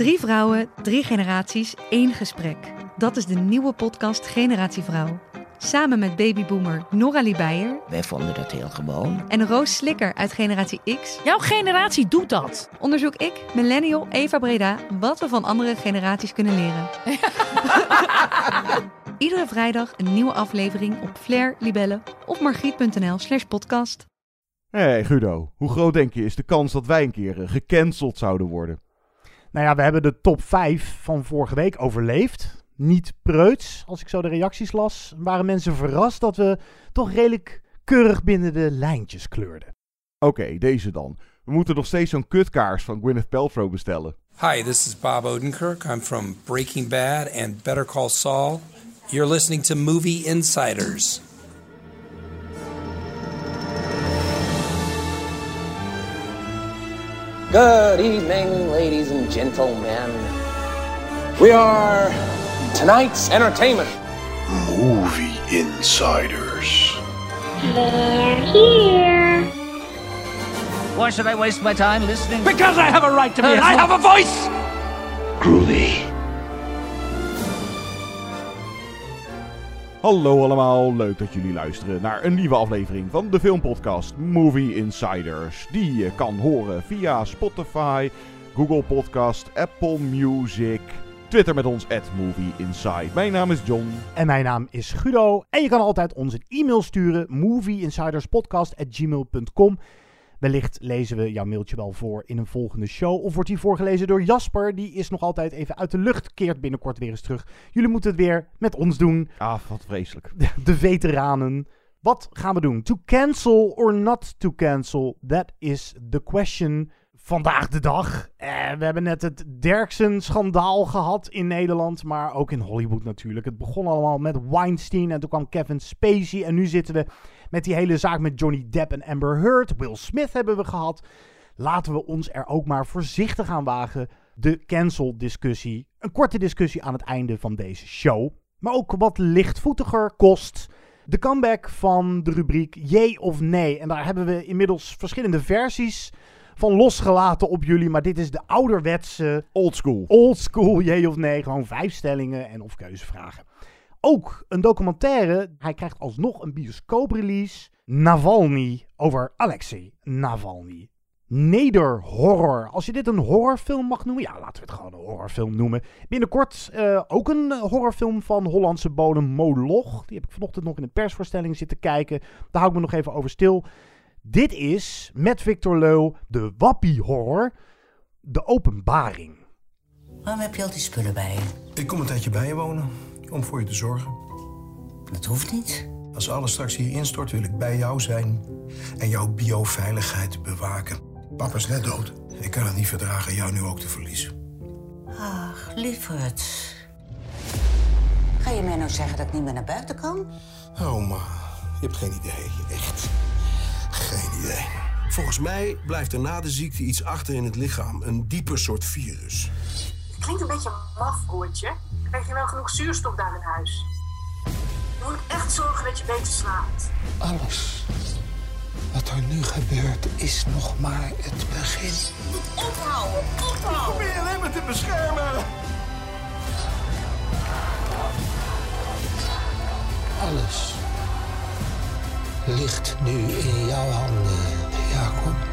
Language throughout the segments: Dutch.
Drie vrouwen, drie generaties, één gesprek. Dat is de nieuwe podcast Generatie Vrouw. Samen met babyboomer Nora Beijer Wij vonden dat heel gewoon. en Roos Slikker uit Generatie X Jouw generatie doet dat. onderzoek ik, millennial Eva Breda, wat we van andere generaties kunnen leren. Iedere vrijdag een nieuwe aflevering op Flair, Libelle of margriet.nl slash podcast. Hé hey Guido, hoe groot denk je is de kans dat wij een keer eh, gecanceld zouden worden? Nou ja, we hebben de top 5 van vorige week overleefd. Niet preuts, als ik zo de reacties las. Waren mensen verrast dat we toch redelijk keurig binnen de lijntjes kleurden. Oké, deze dan. We moeten nog steeds zo'n kutkaars van Gwyneth Paltrow bestellen. Hi, this is Bob Odenkirk. I'm from Breaking Bad and Better Call Saul. You're listening to Movie Insiders. Good evening, ladies and gentlemen. We are tonight's entertainment. Movie Insiders. They're here. Why should I waste my time listening? Because I have a right to be. Uh, I have a voice. Groovy. Hallo allemaal, leuk dat jullie luisteren naar een nieuwe aflevering van de filmpodcast Movie Insiders. Die je kan horen via Spotify, Google Podcast, Apple Music, Twitter met ons at Movie Inside. Mijn naam is John. En mijn naam is Guido. En je kan altijd ons een e-mail sturen: movieinsiderspodcast.gmail.com. Wellicht lezen we jouw mailtje wel voor in een volgende show. Of wordt die voorgelezen door Jasper. Die is nog altijd even uit de lucht. Keert binnenkort weer eens terug. Jullie moeten het weer met ons doen. Ah, wat vreselijk. de veteranen. Wat gaan we doen? To cancel or not to cancel? That is the question. Vandaag de dag. Eh, we hebben net het Derksen-schandaal gehad in Nederland, maar ook in Hollywood natuurlijk. Het begon allemaal met Weinstein en toen kwam Kevin Spacey. En nu zitten we met die hele zaak met Johnny Depp en Amber Heard. Will Smith hebben we gehad. Laten we ons er ook maar voorzichtig aan wagen. De cancel-discussie. Een korte discussie aan het einde van deze show. Maar ook wat lichtvoetiger kost. De comeback van de rubriek Jee of Nee. En daar hebben we inmiddels verschillende versies van losgelaten op jullie. Maar dit is de ouderwetse, Old school. old school Jee of Nee. Gewoon vijf stellingen en of keuzevragen. Ook een documentaire. Hij krijgt alsnog een bioscooprelease. Navalny over Alexei Navalny. Nederhorror. Als je dit een horrorfilm mag noemen. Ja, laten we het gewoon een horrorfilm noemen. Binnenkort eh, ook een eh, horrorfilm van Hollandse bodem Moloch. Die heb ik vanochtend nog in een persvoorstelling zitten kijken. Daar hou ik me nog even over stil. Dit is met Victor Leu de Wappie Horror. De openbaring. Waarom heb je al die spullen bij je? Ik kom een tijdje bij je wonen om voor je te zorgen. Dat hoeft niet. Als alles straks hier instort, wil ik bij jou zijn en jouw bioveiligheid bewaken. Papa is net dood. Ik kan het niet verdragen jou nu ook te verliezen. Ach, lieverd. Ga je mij nou zeggen dat ik niet meer naar buiten kan? Oh, ma, je hebt geen idee. Echt. Geen idee. Volgens mij blijft er na de ziekte iets achter in het lichaam. Een dieper soort virus. Klinkt een beetje maf, broertje. Krijg je wel genoeg zuurstof daar in huis? Je moet echt zorgen dat je beter slaapt. Alles wat er nu gebeurt is nog maar het begin. Ophouden, ophouden! Probeer alleen maar te beschermen. Alles ligt nu in jouw handen, Jacob.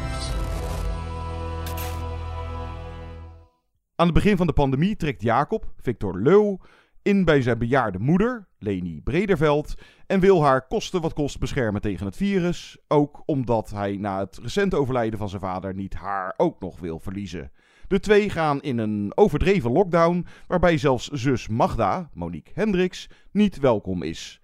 Aan het begin van de pandemie trekt Jacob, Victor Leu, in bij zijn bejaarde moeder, Leni Brederveld, en wil haar kosten wat kost beschermen tegen het virus. Ook omdat hij na het recente overlijden van zijn vader niet haar ook nog wil verliezen. De twee gaan in een overdreven lockdown, waarbij zelfs zus Magda, Monique Hendricks, niet welkom is.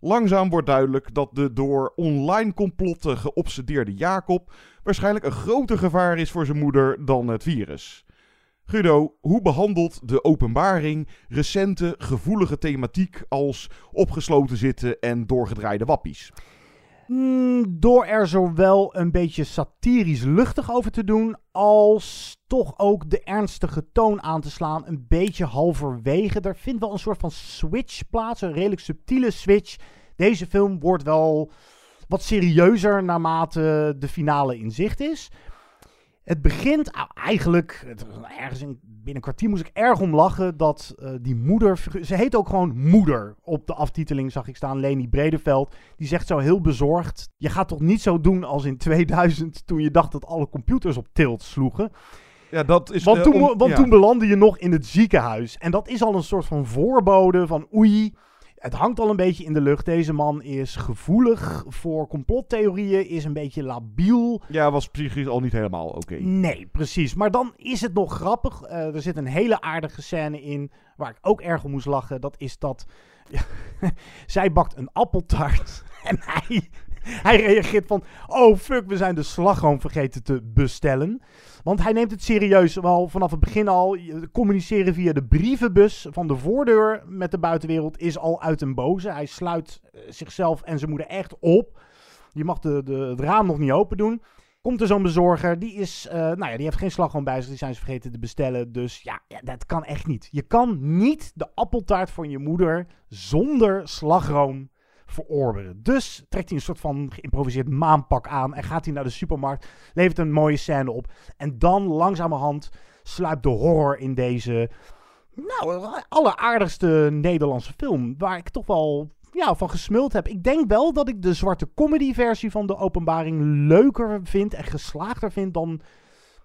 Langzaam wordt duidelijk dat de door online complotten geobsedeerde Jacob waarschijnlijk een groter gevaar is voor zijn moeder dan het virus. Guido, hoe behandelt de openbaring recente gevoelige thematiek als opgesloten zitten en doorgedraaide wappies? Hmm, door er zowel een beetje satirisch luchtig over te doen, als toch ook de ernstige toon aan te slaan. Een beetje halverwege. Er vindt wel een soort van switch plaats, een redelijk subtiele switch. Deze film wordt wel wat serieuzer naarmate de finale in zicht is. Het begint eigenlijk, het, ergens in, binnen een kwartier moest ik erg om lachen dat uh, die moeder, ze heet ook gewoon moeder op de aftiteling zag ik staan, Leni Bredeveld. Die zegt zo heel bezorgd, je gaat toch niet zo doen als in 2000 toen je dacht dat alle computers op tilt sloegen. Ja, dat is, want uh, toen, om, want ja. toen belandde je nog in het ziekenhuis. En dat is al een soort van voorbode van oei, het hangt al een beetje in de lucht. Deze man is gevoelig voor complottheorieën, is een beetje labiel. Ja, was psychisch al niet helemaal oké. Nee, precies. Maar dan is het nog grappig. Uh, er zit een hele aardige scène in waar ik ook erg om moest lachen. Dat is dat zij bakt een appeltaart en hij, hij reageert van... Oh fuck, we zijn de slagroom vergeten te bestellen. Want hij neemt het serieus. Wel vanaf het begin al. Communiceren via de brievenbus van de voordeur met de buitenwereld is al uit een boze. Hij sluit uh, zichzelf en zijn moeder echt op. Je mag de, de, het raam nog niet open doen. Komt er zo'n bezorger, die is, uh, nou ja, die heeft geen slagroom bij zich, die zijn ze vergeten te bestellen. Dus ja, ja, dat kan echt niet. Je kan niet de appeltaart van je moeder zonder slagroom verorberen. Dus trekt hij een soort van geïmproviseerd maanpak aan en gaat hij naar de supermarkt, levert een mooie scène op. En dan langzamerhand sluipt de horror in deze, nou, alleraardigste Nederlandse film, waar ik toch wel ja, van gesmuld heb. Ik denk wel dat ik de zwarte comedy versie van de openbaring leuker vind en geslaagder vind dan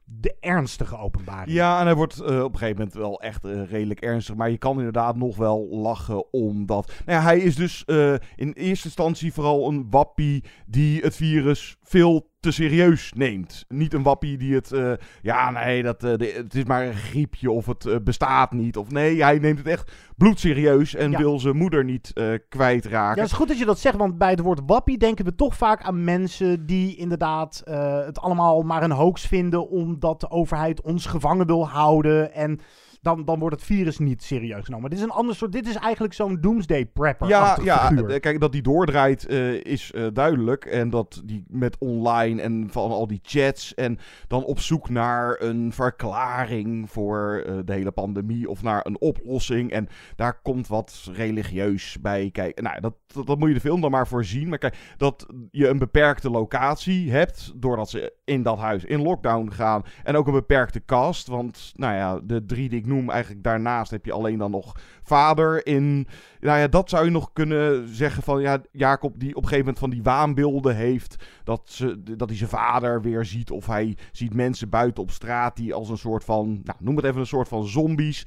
de ernstige openbaring. Ja, en hij wordt uh, op een gegeven moment wel echt uh, redelijk ernstig. Maar je kan inderdaad nog wel lachen omdat... Nou ja, hij is dus uh, in eerste instantie vooral een wappie die het virus veel te serieus neemt. Niet een wappie die het... Uh, ja, nee, dat, uh, de, het is maar een griepje of het uh, bestaat niet. Of nee, hij neemt het echt bloedserieus en ja. wil zijn moeder niet kwijtraken. Ja, het is goed dat je dat zegt, want bij het woord wappie denken we toch vaak aan mensen die inderdaad het allemaal maar een hoax vinden omdat de overheid ons gevangen wil houden en dan, dan wordt het virus niet serieus genomen. Dit is een ander soort. Dit is eigenlijk zo'n doomsday prepper. Ja, ja figuur. kijk, dat die doordraait uh, is uh, duidelijk. En dat die met online en van al die chats. En dan op zoek naar een verklaring voor uh, de hele pandemie. Of naar een oplossing. En daar komt wat religieus bij. Kijk, nou, dat, dat, dat moet je de film dan maar voorzien. Maar kijk, dat je een beperkte locatie hebt. Doordat ze in dat huis in lockdown gaan. En ook een beperkte cast. Want, nou ja, de drie die ik noem, eigenlijk daarnaast heb je alleen dan nog vader in. Nou ja, dat zou je nog kunnen zeggen van ja, Jacob die op een gegeven moment van die waanbeelden heeft. Dat, ze, dat hij zijn vader weer ziet. Of hij ziet mensen buiten op straat die als een soort van, nou, noem het even een soort van zombies.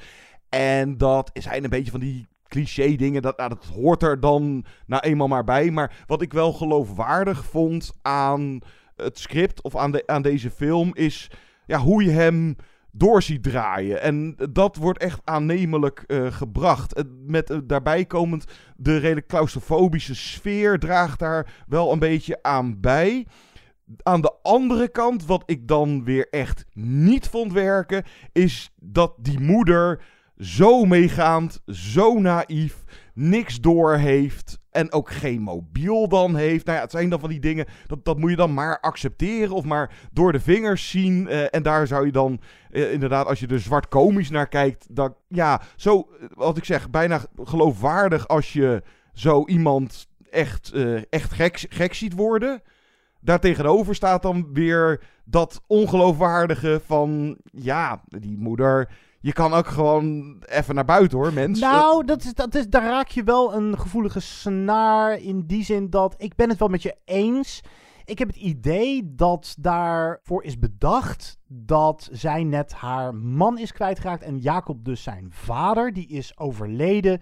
En dat zijn een beetje van die cliché dingen. Dat, nou, dat hoort er dan nou eenmaal maar bij. Maar wat ik wel geloofwaardig vond aan het script of aan, de, aan deze film is ja, hoe je hem door ziet draaien. En dat wordt echt aannemelijk uh, gebracht. Met uh, daarbij komend de redelijk claustrofobische sfeer draagt daar wel een beetje aan bij. Aan de andere kant, wat ik dan weer echt niet vond werken, is dat die moeder zo meegaand, zo naïef, niks door heeft en ook geen mobiel dan heeft. Nou ja, het zijn dan van die dingen, dat, dat moet je dan maar accepteren of maar door de vingers zien. Uh, en daar zou je dan uh, inderdaad, als je er zwart komisch naar kijkt, dan ja, zo, wat ik zeg, bijna geloofwaardig als je zo iemand echt, echt gek, gek ziet worden. Daartegenover staat dan weer dat ongeloofwaardige van, ja, die moeder je kan ook gewoon even naar buiten hoor, mensen. Nou, dat is, dat is, daar raak je wel een gevoelige snaar in die zin dat ik ben het wel met je eens. Ik heb het idee dat daarvoor is bedacht dat zij net haar man is kwijtgeraakt en Jacob dus zijn vader, die is overleden.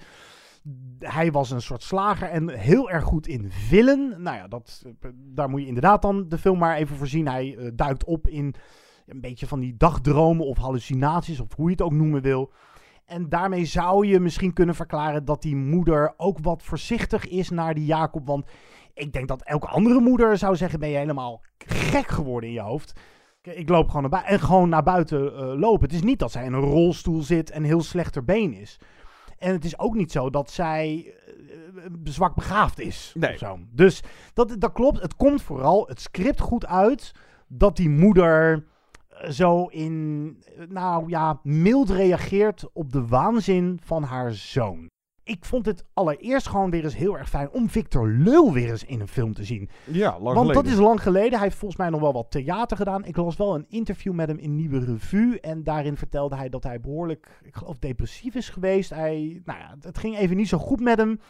Hij was een soort slager en heel erg goed in villen. Nou ja, dat, daar moet je inderdaad dan de film maar even voorzien. Hij uh, duikt op in een beetje van die dagdromen of hallucinaties, of hoe je het ook noemen wil. En daarmee zou je misschien kunnen verklaren dat die moeder ook wat voorzichtig is naar die Jacob. Want ik denk dat elke andere moeder zou zeggen: ben je helemaal gek geworden in je hoofd. Ik loop gewoon naar buiten en gewoon naar buiten uh, lopen. Het is niet dat zij in een rolstoel zit en heel slechter been is. En het is ook niet zo dat zij uh, zwak begaafd is. Nee. Zo. Dus dat, dat klopt. Het komt vooral het script goed uit dat die moeder zo in, nou ja, mild reageert op de waanzin van haar zoon. ik vond het allereerst gewoon weer eens heel erg fijn om Victor Leul weer eens in een film te zien. Ja, lang Want geleden. dat is lang geleden. Hij heeft volgens mij nog wel wat theater gedaan. Ik las wel een interview met hem in Nieuwe Revue. En daarin vertelde hij dat hij behoorlijk, ik geloof, depressief is geweest. Hij, nou ja, het ging even niet zo goed met hem.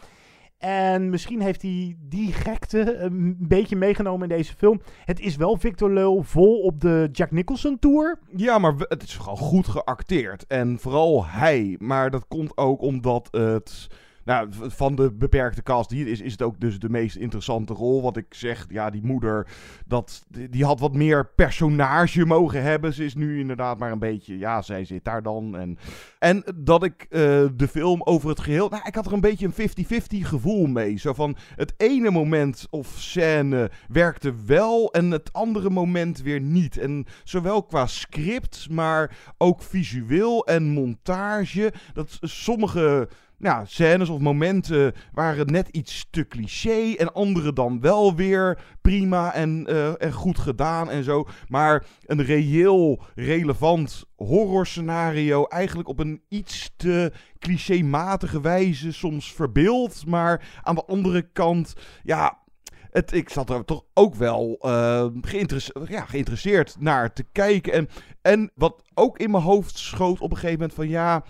En misschien heeft hij die gekte een beetje meegenomen in deze film. Het is wel Victor Leul vol op de Jack Nicholson tour. Ja, maar het is gewoon goed geacteerd. En vooral hij. Maar dat komt ook omdat het... Nou, van de beperkte cast het is, is het ook dus de meest interessante rol. Wat ik zeg, ja, die moeder, dat, die die had wat meer personage mogen hebben. Ze is nu inderdaad maar een beetje, ja, zij zit daar dan. En, en dat ik eh, de film over het geheel, nou, ik had er een beetje een 50-50 gevoel mee. Zo van, het ene moment of scène werkte wel en het andere moment weer niet. En zowel qua script, maar ook visueel en montage. Dat sommige ja, scènes of momenten waren net iets te cliché. En andere dan wel weer prima en, eh, en goed gedaan en zo. Maar een reëel relevant horrorscenario eigenlijk op een iets te clichématige wijze soms verbeeld. Maar aan de andere kant, ja, het, ik zat er toch ook wel geïnteresse- ja, geïnteresseerd naar te kijken. En, en wat ook in mijn hoofd schoot op een gegeven moment van ja,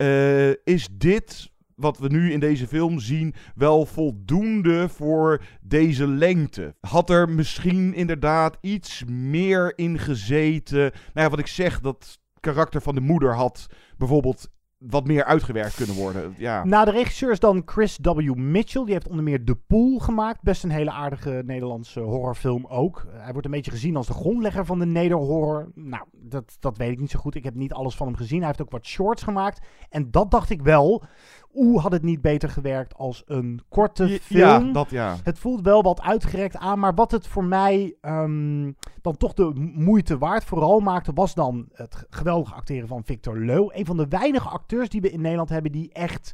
eh, is dit wat we nu in deze film zien wel voldoende voor deze lengte? Had er misschien inderdaad iets meer in gezeten? Nou ja, wat ik zeg, dat karakter van de moeder had bijvoorbeeld wat meer uitgewerkt kunnen worden. Ja. Nou, de regisseur is dan Chris W. Mitchell. Die heeft onder meer The Pool gemaakt. Best een hele aardige Nederlandse horrorfilm ook. Eh, hij wordt een beetje gezien als de grondlegger van de nederhorror. Nou, dat, dat weet ik niet zo goed. Ik heb niet alles van hem gezien. Hij heeft ook wat shorts gemaakt. En dat dacht ik wel. Oeh, had het niet beter gewerkt als een korte Ja, film. dat ja. Het voelt wel wat uitgerekt aan, maar wat het voor mij ehm, dan toch de moeite waard vooral maakte, was dan het geweldige acteren van Victor Leu. Een van de weinige acteurs die we in Nederland hebben die echt,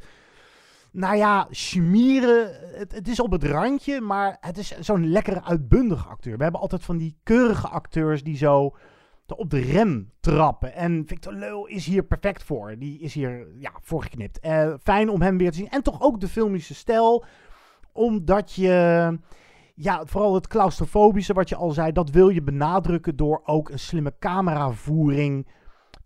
nou ja, chimieren. Het, het is op het randje, maar het is zo'n lekkere uitbundige acteur. We hebben altijd van die keurige acteurs die zo op de rem trappen. En Victor Leu is hier perfect voor. Die is hier ja, voor geknipt. Eh, fijn om hem weer te zien. En toch ook de filmische stijl omdat je, ja, vooral het claustrofobische wat je al zei, dat wil je benadrukken door ook een slimme cameravoering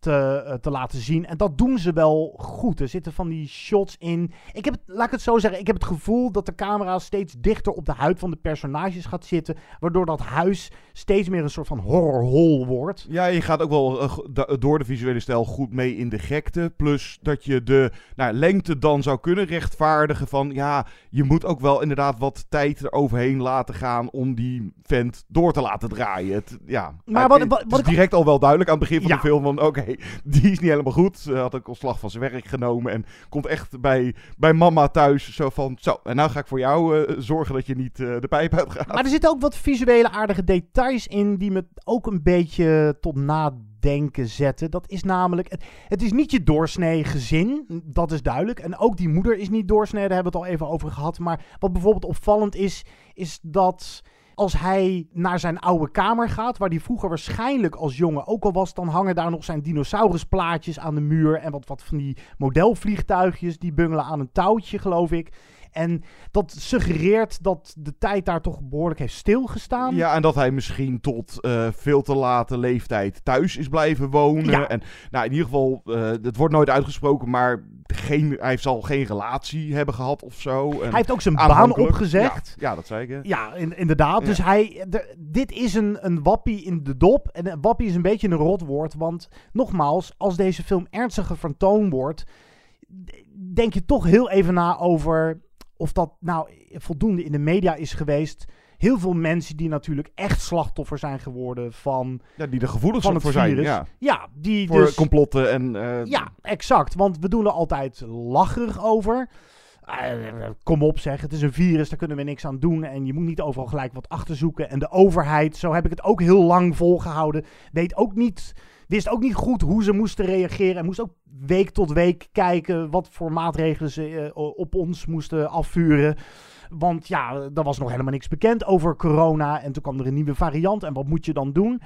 te, eh, te laten zien. En dat doen ze wel goed. Er zitten van die shots in. Ik heb het, laat ik het zo zeggen, ik heb het gevoel dat de camera steeds dichter op de huid van de personages gaat zitten, waardoor dat huis steeds meer een soort van horrorhol wordt. Ja, je gaat ook wel eh, door de visuele stijl goed mee in de gekte. Plus dat je de nou, lengte dan zou kunnen rechtvaardigen van... Ja, je moet ook wel inderdaad wat tijd eroverheen laten gaan om die vent door te laten draaien. Het, ja, Maar wat- het wat- is direct al wel duidelijk aan het begin van Ja. de film van... Oké, die is niet helemaal goed. Ze had ook ontslag van zijn werk genomen en komt echt bij, bij mama thuis zo van... Zo, en nou ga ik voor jou eh, zorgen dat je niet eh, de pijp uitgaat. Maar er zitten ook wat visuele aardige details in die me ook een beetje tot nadenken zetten. Dat is namelijk, het, het is niet je doorsnee gezin, dat is duidelijk. En ook die moeder is niet doorsnee, daar hebben we het al even over gehad. Maar wat bijvoorbeeld opvallend is, is dat als hij naar zijn oude kamer gaat, waar hij vroeger waarschijnlijk als jongen ook al was, dan hangen daar nog zijn dinosaurusplaatjes aan de muur en wat, wat van die modelvliegtuigjes die bungelen aan een touwtje, geloof ik. En dat suggereert dat de tijd daar toch behoorlijk heeft stilgestaan. Ja, en dat hij misschien tot eh, veel te late leeftijd thuis is blijven wonen. Ja. En nou, in ieder geval, eh, het wordt nooit uitgesproken, maar geen, hij zal geen relatie hebben gehad of zo. En Hij heeft ook zijn baan opgezegd. Ja, ja, dat zei ik. hè. Ja, in- inderdaad. Ja. Dus hij, dit is een, een wappie in de dop. En een wappie is een beetje een rotwoord. Want nogmaals, als deze film ernstiger vertoond wordt, denk je toch heel even na over of dat nou voldoende in de media is geweest. Heel veel mensen die natuurlijk echt slachtoffer zijn geworden van, Ja, die er gevoelig van het voor zijn. virus. Ja. Ja, die Voor dus... complotten en... eh, Ja, exact. Want we doen er altijd lacherig over. Eh, kom op zeg, het is een virus, daar kunnen we niks aan doen. En je moet niet overal gelijk wat achterzoeken. En de overheid, zo heb ik het ook heel lang volgehouden, weet ook niet, wist ook niet goed hoe ze moesten reageren. En moest ook week tot week kijken wat voor maatregelen ze eh, op ons moesten afvuren. Want ja, er was nog helemaal niks bekend over corona. En toen kwam er een nieuwe variant. En wat moet je dan doen?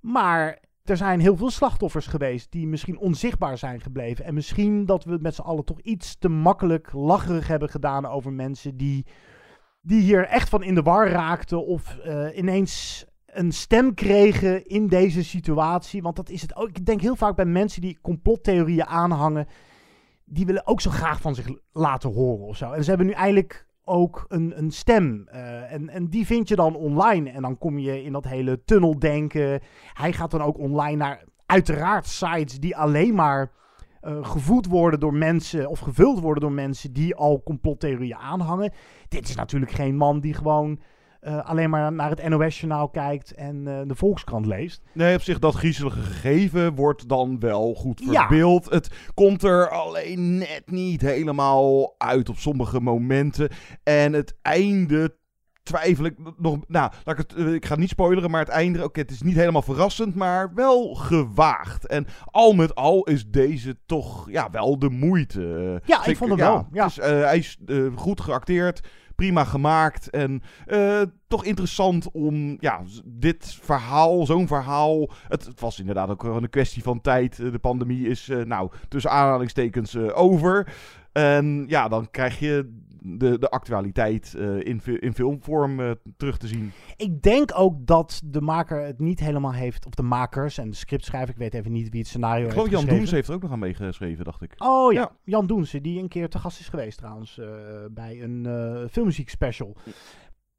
Maar er zijn heel veel slachtoffers geweest die misschien onzichtbaar zijn gebleven. En misschien dat we het met z'n allen toch iets te makkelijk lacherig hebben gedaan over mensen die, die hier echt van in de war raakten. Of eh, ineens een stem kregen in deze situatie. Want dat is het ook. Ik denk heel vaak bij mensen die complottheorieën aanhangen. Die willen ook zo graag van zich laten horen of zo. En ze hebben nu eigenlijk ook een, een stem. Eh, en, en die vind je dan online. En dan kom je in dat hele tunneldenken. Hij gaat dan ook online naar uiteraard sites die alleen maar uh, gevoed worden door mensen. Of gevuld worden door mensen die al complottheorieën aanhangen. Dit is natuurlijk geen man die gewoon uh, alleen maar naar het NOS-journaal kijkt en uh, de Volkskrant leest. Nee, op zich dat griezelige gegeven wordt dan wel goed verbeeld. Ja. Het komt er alleen net niet helemaal uit op sommige momenten. En het einde twijfel ik nog. Nou, laat ik, het, uh, ik ga niet spoileren, maar het einde. Oké, okay, het is niet helemaal verrassend, maar wel gewaagd. En al met al is deze toch ja, wel de moeite. Ja, ik, ik vond het ja, wel. Ja. Dus, hij is goed geacteerd prima gemaakt. En uh, toch interessant om ja, dit verhaal, zo'n verhaal. Het, was inderdaad ook een kwestie van tijd. De pandemie is, uh, nou, tussen aanhalingstekens over. En ja, dan krijg je de, de actualiteit uh, in, in filmvorm uh, terug te zien. Ik denk ook dat de maker het niet helemaal heeft, of de makers en de scriptschrijver, ik weet even niet wie het scenario ik geloof heeft Jan Doens heeft er ook nog aan meegeschreven, dacht ik. Oh ja, ja. Jan Doense, die een keer te gast is geweest trouwens, uh, bij een filmmuziek special.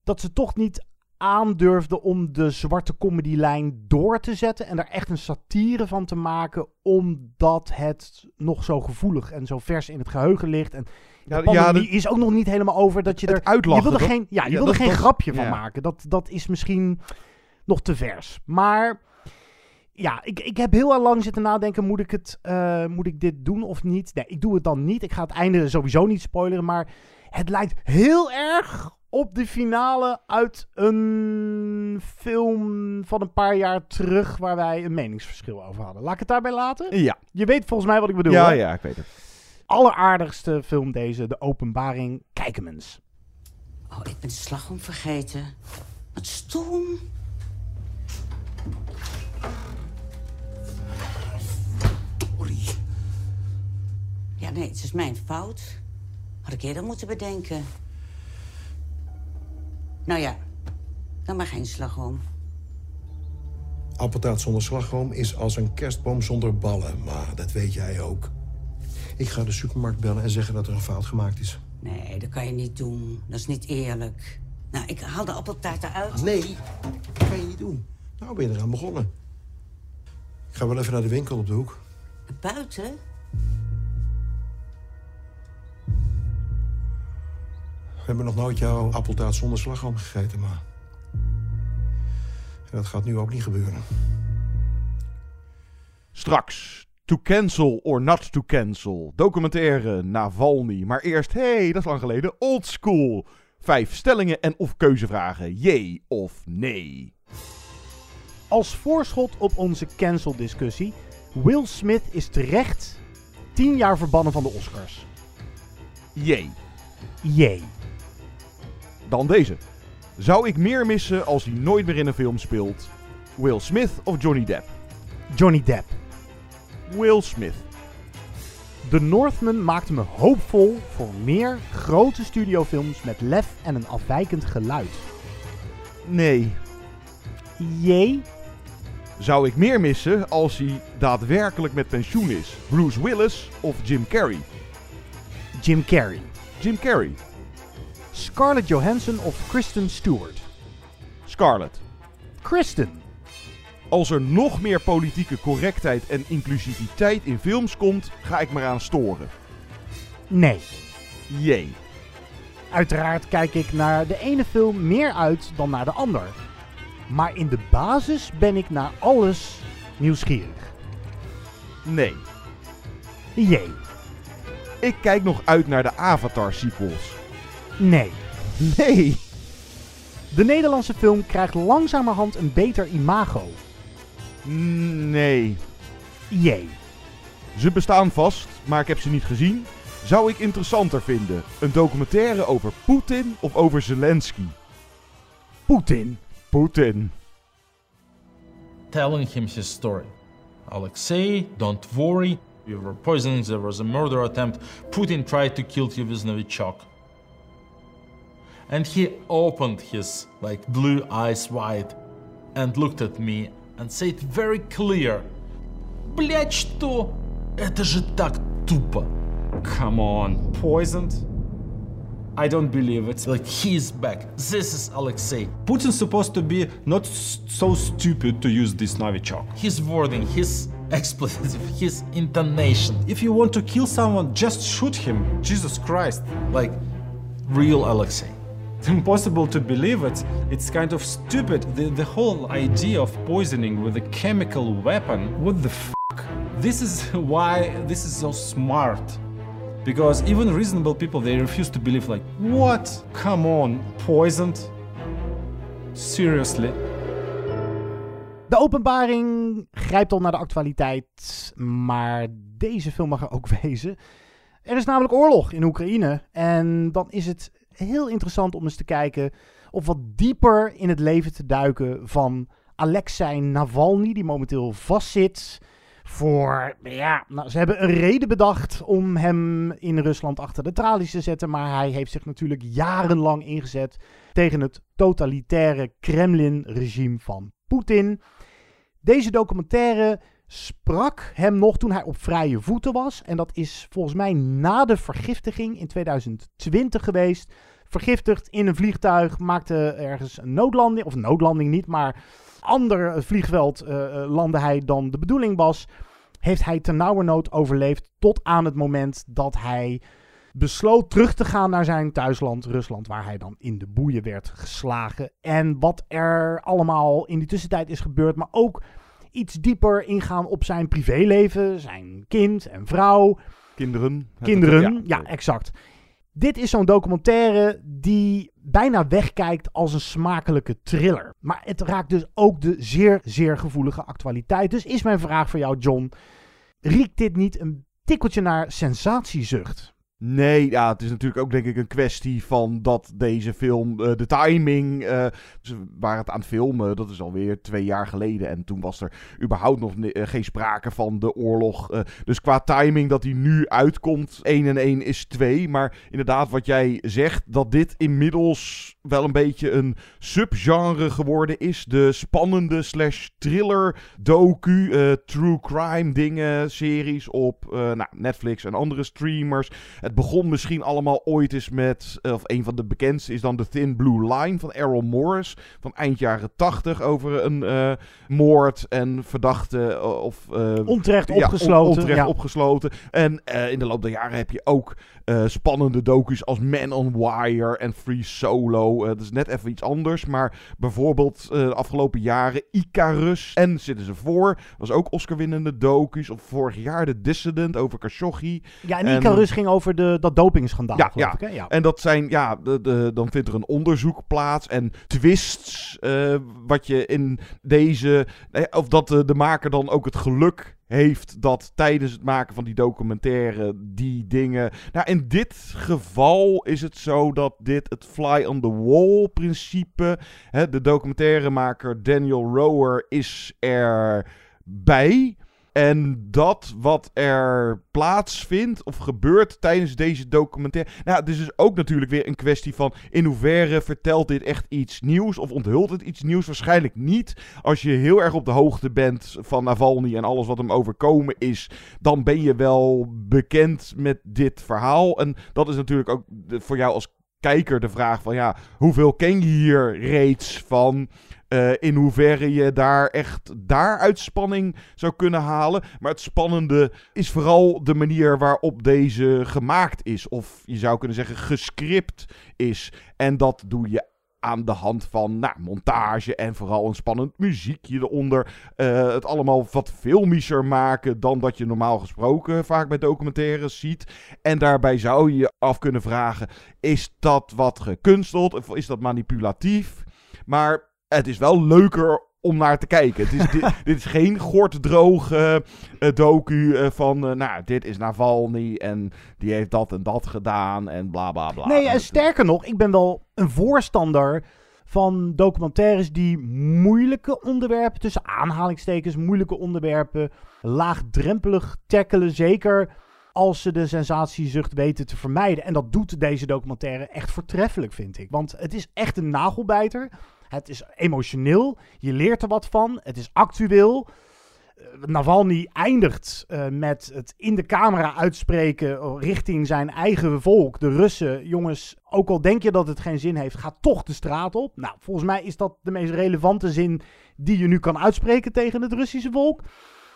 Dat ze toch niet aandurfde om de zwarte comedylijn door te zetten en er echt een satire van te maken, omdat het nog zo gevoelig en zo vers in het geheugen ligt. En de ja, is ook nog niet helemaal over dat je er... Uitlachen, je wil er geen, ja, je ja, wil er geen grapje van maken. Dat, dat is misschien nog te vers. Maar ja, ik, ik heb heel lang zitten nadenken, moet ik, het, uh, moet ik dit doen of niet? Nee, ik doe het dan niet. Ik ga het einde sowieso niet spoileren, maar het lijkt heel erg op de finale uit een film van een paar jaar terug waar wij een meningsverschil over hadden. Laat ik het daarbij laten? Ja. Je weet volgens mij wat ik bedoel. Ja, hè? ja, ik weet het. Alleraardigste film deze, De Openbaring. Kijk hem eens. Oh, ik ben de slagroom vergeten. Wat stom. Sorry. Ja, nee, het is mijn fout. Had ik eerder moeten bedenken. Nou ja, dan maar geen slagroom. Appeltaart zonder slagroom is als een kerstboom zonder ballen. Maar dat weet jij ook. Ik ga de supermarkt bellen en zeggen dat er een fout gemaakt is. Nee, dat kan je niet doen. Dat is niet eerlijk. Nou, ik haal de appeltaart eruit. Nee, dat kan je niet doen. Nou ben je eraan begonnen. Ik ga wel even naar de winkel op de hoek. Buiten? We hebben nog nooit jouw appeltaart zonder slagroom gegeten, maar... En dat gaat nu ook niet gebeuren. Straks. To cancel or not to cancel. Documentaire Navalny. Maar eerst, hey, dat is lang geleden, old school. Vijf stellingen en of keuzevragen. Jee of nee. Als voorschot op onze cancel-discussie. Will Smith is terecht 10 jaar verbannen van de Oscars. Jee. Jee. Dan deze. Zou ik meer missen als hij nooit meer in een film speelt? Will Smith of Johnny Depp? Johnny Depp. Will Smith. The Northman maakte me hoopvol voor meer grote studiofilms met lef en een afwijkend geluid. Nee. Jee. Zou ik meer missen als hij daadwerkelijk met pensioen is? Bruce Willis of Jim Carrey? Jim Carrey. Jim Carrey. Scarlett Johansson of Kristen Stewart? Scarlett. Kristen. Als er nog meer politieke correctheid en inclusiviteit in films komt, ga ik me aan storen. Nee. Jee. Uiteraard kijk ik naar de ene film meer uit dan naar de ander. Maar in de basis ben ik naar alles nieuwsgierig. Nee. Jee. Ik kijk nog uit naar de Avatar sequels. Nee. Nee. De Nederlandse film krijgt langzamerhand een beter imago. Nee. Jee. Ze bestaan vast, maar ik heb ze niet gezien. Zou ik interessanter vinden? Een documentaire over Poetin of over Zelensky? Poetin. Poetin. telling him his story. Alexei, don't worry. You were poisoned, there was a murder attempt. Putin tried to kill you with Novichok. And he opened his like blue eyes wide and looked at me and said very clear, Блять, что? Это же так тупо. Come on, poisoned? I don't believe it. Like he's back. This is Alexei. Putin's supposed to be not s- so stupid to use this Novichok. His wording, his expletive, his intonation. If you want to kill someone, just shoot him. Jesus Christ. Like real Alexei. It's impossible to believe it. It's kind of stupid. The, the whole idea of poisoning with a chemical weapon. What the fuck? This is why this is so smart. Because even reasonable people they refuse to believe like, what? Come on, poisoned? Seriously? De openbaring grijpt al naar de actualiteit, maar deze film mag er ook wezen. Er is namelijk oorlog in Oekraïne en dan is het heel interessant om eens te kijken of wat dieper in het leven te duiken van Alexei Navalny, die momenteel vastzit voor, ja, nou, ze hebben een reden bedacht om hem in Rusland achter de tralies te zetten, maar hij heeft zich natuurlijk jarenlang ingezet tegen het totalitaire Kremlin-regime van Poetin. Deze documentaire sprak hem nog toen hij op vrije voeten was. En dat is volgens mij na de vergiftiging in 2020 geweest. Vergiftigd in een vliegtuig, maakte ergens een noodlanding. Of noodlanding niet, maar ander vliegveld uh, landde hij dan de bedoeling was. Heeft hij ternauwernood overleefd tot aan het moment dat hij besloot terug te gaan naar zijn thuisland, Rusland, waar hij dan in de boeien werd geslagen. En wat er allemaal in die tussentijd is gebeurd, maar ook iets dieper ingaan op zijn privéleven, zijn kind en vrouw. Kinderen. Kinderen, ja, ja exact. Dit is zo'n documentaire die bijna wegkijkt als een smakelijke thriller. Maar het raakt dus ook de zeer, zeer gevoelige actualiteit. Dus is mijn vraag voor jou, John. Riekt dit niet een tikkeltje naar sensatiezucht? Nee, ja, het is natuurlijk ook denk ik een kwestie van dat deze film, uh, de timing, uh, ze waren het aan het filmen, dat is alweer twee jaar geleden. En toen was er überhaupt nog uh, geen sprake van de oorlog. dus qua timing dat hij nu uitkomt, 1 en 1 is 2. Maar inderdaad, wat jij zegt, dat dit inmiddels wel een beetje een subgenre geworden is. De spannende slash thriller docu, true crime dingen, series op nou, Netflix en andere streamers. Het begon misschien allemaal ooit eens met, of een van de bekendste is dan The Thin Blue Line van Errol Morris. Van eind jaren tachtig over een uh, moord en verdachte of... Uh, onterecht opgesloten. On, onterecht ja. opgesloten. En in de loop der jaren heb je ook spannende docu's als Man on Wire en Free Solo. dat is net even iets anders, maar bijvoorbeeld de afgelopen jaren Icarus en zitten ze voor. was ook Oscar-winnende docu's. Of vorig jaar The Dissident over Khashoggi. Ja, en, en Icarus ging over de, dat dopingschandaal. Ja, ja. Ik, hè? ja. en dat zijn, ja, de, de, dan vindt er een onderzoek plaats en twists. Uh, wat je in deze, of dat de, de maker dan ook het geluk heeft dat tijdens het maken van die documentaire die dingen. Nou, in dit geval is het zo dat dit het fly on the wall principe. Hè, de documentairemaker Daniel Rower is er bij. En dat wat er plaatsvindt of gebeurt tijdens deze documentaire. Nou, het is dus ook natuurlijk weer een kwestie van in hoeverre vertelt dit echt iets nieuws of onthult het iets nieuws? Waarschijnlijk niet. Als je heel erg op de hoogte bent van Navalny en alles wat hem overkomen is, dan ben je wel bekend met dit verhaal. En dat is natuurlijk ook voor jou als kijker de vraag van ja, hoeveel ken je hier reeds van? Uh, in hoeverre je daar echt daaruit spanning zou kunnen halen. Maar het spannende is vooral de manier waarop deze gemaakt is. Of je zou kunnen zeggen gescript is. En dat doe je aan de hand van nou, montage en vooral een spannend muziekje eronder. Uh, het allemaal wat filmischer maken dan dat je normaal gesproken vaak bij documentaires ziet. En daarbij zou je je af kunnen vragen: is dat wat gekunsteld of is dat manipulatief? Maar het is wel leuker om naar te kijken. Het is, dit, dit is geen gorddroge uh, docu uh, van, uh, nou, dit is Navalny en die heeft dat en dat gedaan en bla bla bla. Nee, en sterker nog, ik ben wel een voorstander van documentaires die moeilijke onderwerpen, tussen aanhalingstekens, moeilijke onderwerpen, laagdrempelig tackelen. Zeker als ze de sensatiezucht weten te vermijden. En dat doet deze documentaire echt voortreffelijk, vind ik. Want het is echt een nagelbijter. Het is emotioneel. Je leert er wat van. Het is actueel. Eh, Navalny eindigt eh, met het in de camera uitspreken richting zijn eigen volk, de Russen. Jongens, ook al denk je dat het geen zin heeft, ga toch de straat op. Nou, volgens mij is dat de meest relevante zin die je nu kan uitspreken tegen het Russische volk.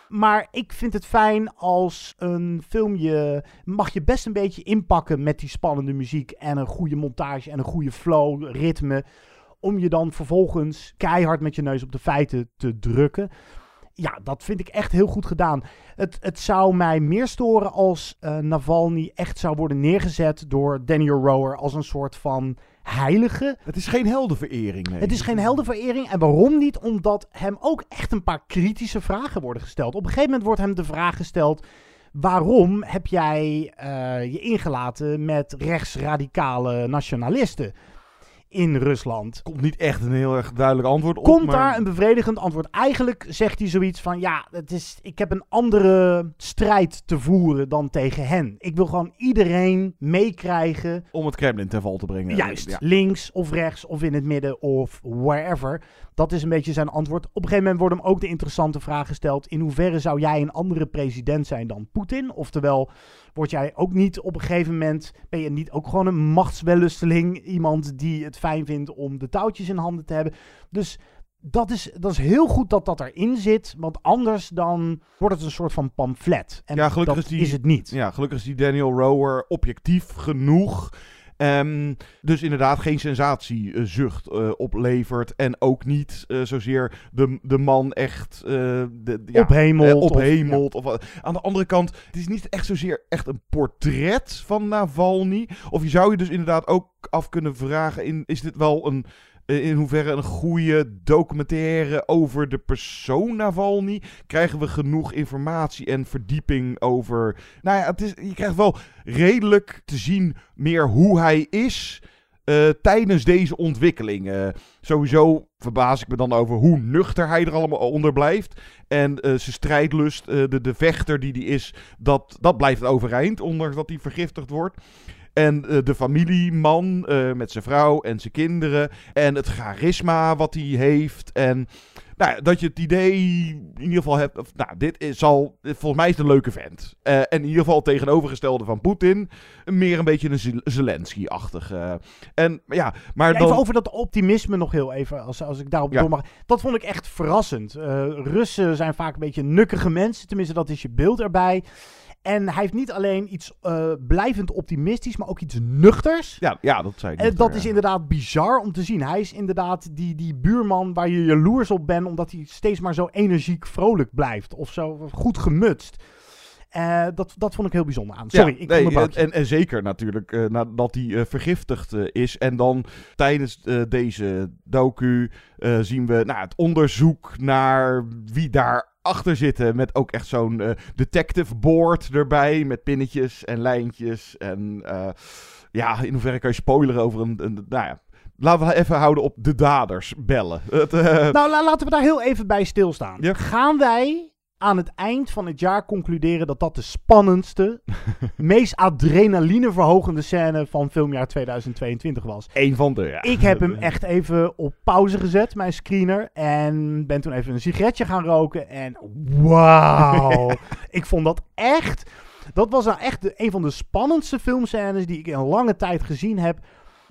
Maar ik vind het fijn als een filmje. Mag je best een beetje inpakken met die spannende muziek. En een goede montage en een goede flow, ritme. Om je dan vervolgens keihard met je neus op de feiten te drukken. Ja, dat vind ik echt heel goed gedaan. Het, het zou mij meer storen als uh, Navalny echt zou worden neergezet door Daniel Rower als een soort van heilige. Het is geen heldenverering. Nee. Het is geen heldenverering. En waarom niet? Omdat hem ook echt een paar kritische vragen worden gesteld. Op een gegeven moment wordt hem de vraag gesteld. Waarom heb jij uh, je ingelaten met rechtsradicale nationalisten? In Rusland. Komt niet echt een heel erg duidelijk antwoord op. Komt maar... daar een bevredigend antwoord? Eigenlijk zegt hij zoiets van: ja, het is, ik heb een andere strijd te voeren dan tegen hen. Ik wil gewoon iedereen meekrijgen. Om het Kremlin ten val te brengen. Juist. Ja. Links of rechts of in het midden of wherever. Dat is een beetje zijn antwoord. Op een gegeven moment wordt hem ook de interessante vraag gesteld: in hoeverre zou jij een andere president zijn dan Poetin? Oftewel, word jij ook niet op een gegeven moment, ben je niet ook gewoon een machtswellusteling, iemand die het fijn vindt om de touwtjes in handen te hebben. Dus dat is, dat is heel goed dat dat erin zit, want anders dan wordt het een soort van pamflet. En ja, gelukkig dat is, die, is het niet. Ja, gelukkig is die Daniel Rower objectief genoeg. Um, dus inderdaad geen sensatiezucht uh, oplevert. En ook niet uh, zozeer de, de man echt uh, de, ja, ophemelt. ophemelt of, ja. of, aan de andere kant, het is niet echt zozeer echt een portret van Navalny. Of je zou je dus inderdaad ook af kunnen vragen, in, is dit wel een in hoeverre een goede documentaire over de persoon Navalny. Krijgen we genoeg informatie en verdieping over. Nou ja, het is, je krijgt wel redelijk te zien meer hoe hij is. Uh, tijdens deze ontwikkeling. Uh, sowieso verbaas ik me dan over hoe nuchter hij er allemaal onder blijft. En uh, zijn strijdlust, de, de vechter die hij is, dat, dat blijft overeind, ondanks dat hij vergiftigd wordt. En uh, de familieman uh, met zijn vrouw en zijn kinderen. En het charisma wat hij heeft. En nou, dat je het idee in ieder geval hebt. Of, nou, dit is al. Volgens mij is het een leuke vent. Uh, en in ieder geval het tegenovergestelde van Poetin. Meer een beetje een Zelensky-achtige. en ja, maar ja, dan. Even over dat optimisme nog heel even. Als, als ik daarop Ja. door mag. Dat vond ik echt verrassend. Uh, Russen zijn vaak een beetje nukkige mensen. Tenminste, dat is je beeld erbij. En hij heeft niet alleen iets uh, blijvend optimistisch, maar ook iets nuchters. Ja, ja dat zei ik. En dat ja. is inderdaad bizar om te zien. Hij is inderdaad die, die buurman waar je jaloers op bent, omdat hij steeds maar zo energiek vrolijk blijft. Of zo goed gemutst. Uh, dat, dat vond ik heel bijzonder aan. Sorry, Ja, ik nee, en, en zeker natuurlijk uh, nadat hij uh, vergiftigd uh, is. En dan tijdens deze docu zien we nou, het onderzoek naar wie daar achter zitten. Met ook echt zo'n detective board erbij. Met pinnetjes en lijntjes. En ja, in hoeverre kan je spoileren over een... een nou ja, Laten we even houden op de daders bellen. Het, nou, la laten we daar heel even bij stilstaan. Ja. Gaan wij aan het eind van het jaar concluderen dat dat de spannendste, meest adrenalineverhogende scène van filmjaar 2022 was. Eén van de, ja. Ik heb hem echt even op pauze gezet, mijn screener. En ben toen even een sigaretje gaan roken. En wauw, ik vond dat echt... Dat was nou echt de, een van de spannendste filmscènes die ik in lange tijd gezien heb.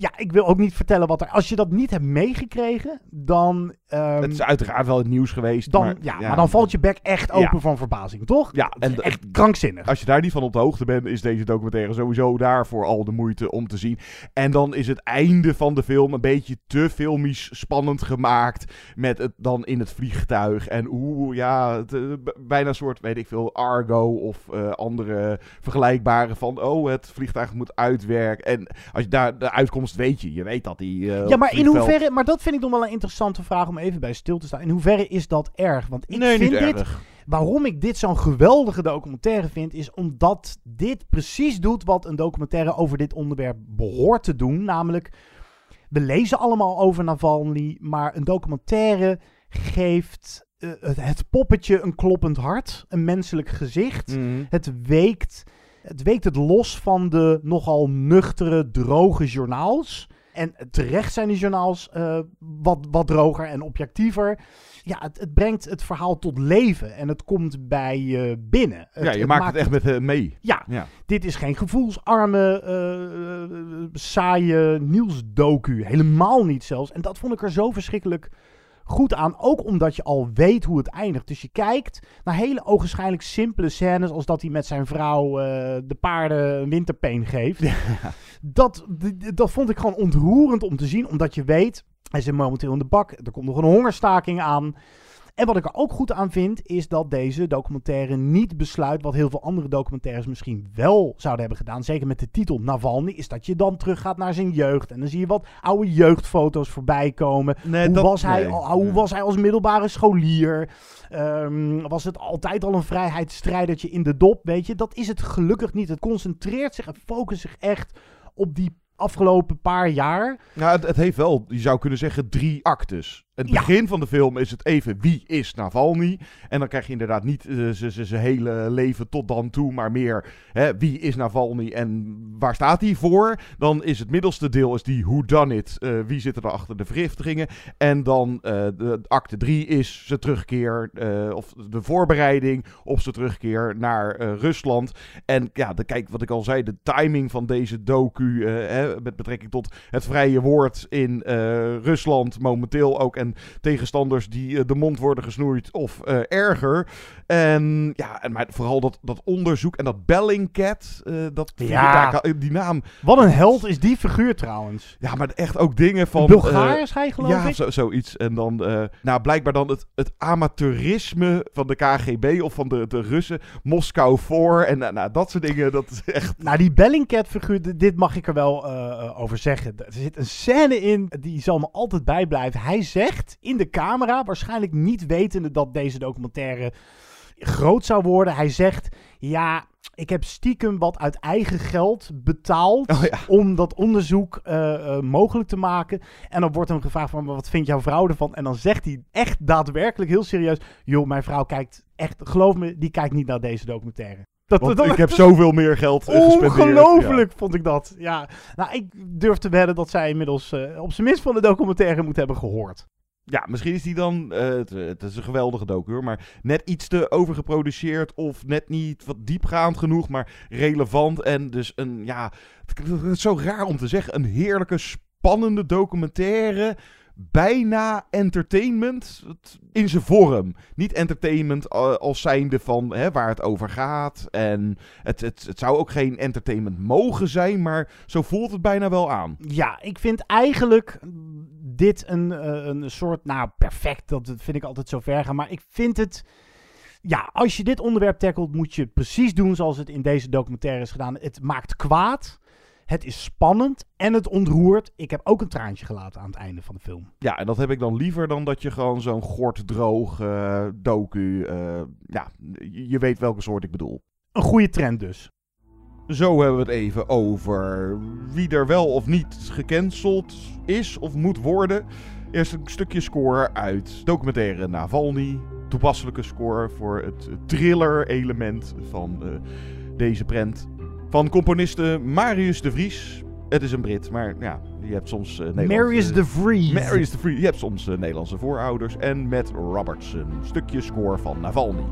Ja, ik wil ook niet vertellen wat er... Als je dat niet hebt meegekregen, dan... Um, het is uiteraard wel het nieuws geweest. Dan, maar, ja, ja, maar dan valt je bek echt open ja. van verbazing, toch? Ja, en echt krankzinnig. Als je daar niet van op de hoogte bent, is deze documentaire sowieso daarvoor al de moeite om te zien. En dan is het einde van de film een beetje te filmisch spannend gemaakt. Met het dan in het vliegtuig. En oeh, ja, het, uh, bijna een soort, weet ik veel, Argo of uh, andere vergelijkbare van... Oh, het vliegtuig moet uitwerken. En als je daar de uitkomst weet je. Je weet dat die. Uh, ja, maar in hoeverre. Maar dat vind ik nog wel een interessante vraag om even bij stil te staan. In hoeverre is dat erg? Want ik nee, vind niet dit. Erg. Waarom ik dit zo'n geweldige documentaire vind, is omdat dit precies doet wat een documentaire over dit onderwerp behoort te doen. Namelijk We lezen allemaal over Navalny, maar een documentaire geeft eh, het, het poppetje een kloppend hart, een menselijk gezicht. Mhm. Het weekt, het weekt het los van de nogal nuchtere, droge journaals. En terecht zijn die journaals eh, wat, wat droger en objectiever. Ja, het, het brengt het verhaal tot leven en het komt bij je binnen. Het- ja, je maakt het echt met eh, mee. Ja, Ja. dit is geen gevoelsarme, eh, saaie nieuwsdocu. Helemaal niet zelfs. En dat vond ik er zo verschrikkelijk goed aan. Ook omdat je al weet hoe het eindigt. Dus je kijkt naar hele ogenschijnlijk simpele scènes... als dat hij met zijn vrouw eh, de paarden een winterpeen geeft. Dat, dat vond ik gewoon ontroerend om te zien. Omdat je weet, hij zit momenteel in de bak. Er komt nog een hongerstaking aan. En wat ik er ook goed aan vind, is dat deze documentaire niet besluit wat heel veel andere documentaires misschien wel zouden hebben gedaan. Zeker met de titel Navalny, is dat je dan teruggaat naar zijn jeugd. En dan zie je wat oude jeugdfoto's voorbij komen. Nee, hoe, dat- was hij, nee. hoe Ja. was hij als middelbare scholier? Ehm, was het altijd al een vrijheidsstrijdertje in de dop? Weet je, dat is het gelukkig niet. Het concentreert zich en focust zich echt op die afgelopen paar jaar. Ja, het, het heeft wel, je zou kunnen zeggen, drie actes. Het Ja. begin van de film is het even wie is Navalny. En dan krijg je inderdaad niet eh, z- z- zijn hele leven tot dan toe, maar meer hè, wie is Navalny en waar staat hij voor. Dan is het middelste deel is die who done it, eh, wie zit er achter de vergiftigingen. En dan eh, de acte drie is zijn terugkeer, eh, of de voorbereiding op zijn terugkeer naar eh, Rusland. En ja, de, kijk wat ik al zei, de timing van deze docu eh, hè, met betrekking tot het vrije woord in eh, Rusland momenteel ook. En tegenstanders die eh, de mond worden gesnoeid of eh, erger. En ja, en maar vooral dat, dat onderzoek en dat Bellingcat, eh, dat Ja. die naam. Wat een held is die figuur trouwens. Ja, maar echt ook dingen van... Bulgaar is hij, geloof ja, ik? Zo, zoiets. En dan, nou, blijkbaar dan het, het amateurisme van de KGB of van de, de Russen. Moskou voor en nou, dat soort dingen. Dat is echt... Nou, die Bellingcat-figuur, dit mag ik er wel over zeggen. Er zit een scène in, die zal me altijd bijblijven. Hij zegt in de camera, waarschijnlijk niet wetende dat deze documentaire groot zou worden. Hij zegt, ja, ik heb stiekem wat uit eigen geld betaald Oh ja. om dat onderzoek eh, eh, mogelijk te maken. En dan wordt hem gevraagd van, "Maar wat vindt jouw vrouw ervan? En dan zegt hij echt daadwerkelijk heel serieus, joh, mijn vrouw kijkt echt, geloof me, die kijkt niet naar deze documentaire. Dat, Want dat- ik heb zoveel meer geld eh, gespendeerd. Ongelooflijk vond ik dat. Ja. Nou, ik durf te wedden dat zij inmiddels eh, op zijn minst van de documentaire moet hebben gehoord. Ja, misschien is die dan, eh, het, is een geweldige docu maar net iets te overgeproduceerd of net niet wat diepgaand genoeg, maar relevant en dus een, ja, het is zo raar om te zeggen, een heerlijke, spannende documentaire, bijna entertainment in zijn vorm. Niet entertainment eh, als zijnde van hè, waar het over gaat en het, het, het zou ook geen entertainment mogen zijn, maar zo voelt het bijna wel aan. Ja, ik vind eigenlijk dit een, eh, een soort, nou perfect, dat vind ik altijd zo ver gaan, maar ik vind het... Ja, als je dit onderwerp tackelt, moet je precies doen zoals het in deze documentaire is gedaan. Het maakt kwaad, het is spannend en het ontroert. Ik heb ook een traantje gelaten aan het einde van de film. Ja, en dat heb ik dan liever dan dat je gewoon zo'n gorddroog eh docu... eh, ja, je je weet welke soort ik bedoel. Een goede trend dus. Zo hebben we het even over wie er wel of niet gecanceld is of moet worden. Eerst een stukje score uit documentaire Navalny. Toepasselijke score voor het thriller-element van eh, deze prent. Van componiste Marius de Vries. Het is een Brit, maar ja, je hebt soms eh Nederlandse... Marius de Vries. Marius de Vries. Je hebt soms eh, Nederlandse voorouders. En met Robertson. Stukje score van Navalny.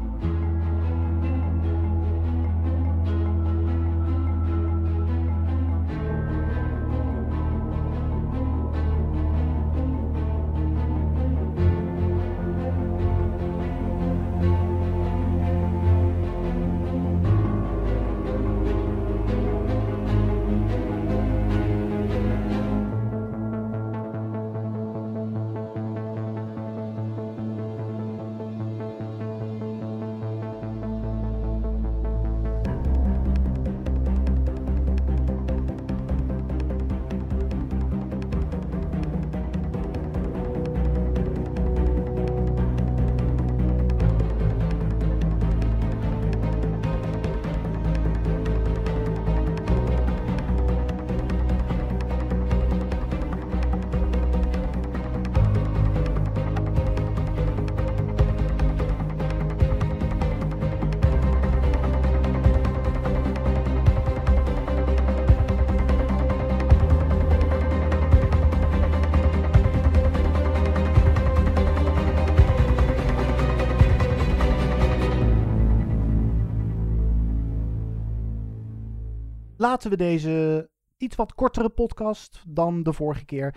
Laten we deze iets wat kortere podcast dan de vorige keer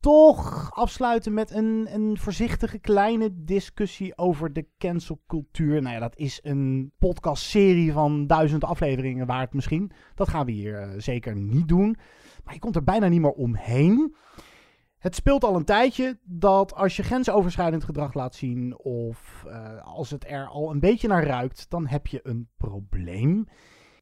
toch afsluiten met een, een voorzichtige kleine discussie over de cancelcultuur. Nou ja, dat is een podcastserie van duizend afleveringen waard misschien. Dat gaan we hier eh, zeker niet doen. Maar je komt er bijna niet meer omheen. Het speelt al een tijdje dat als je grensoverschrijdend gedrag laat zien of eh, als het er al een beetje naar ruikt, dan heb je een probleem.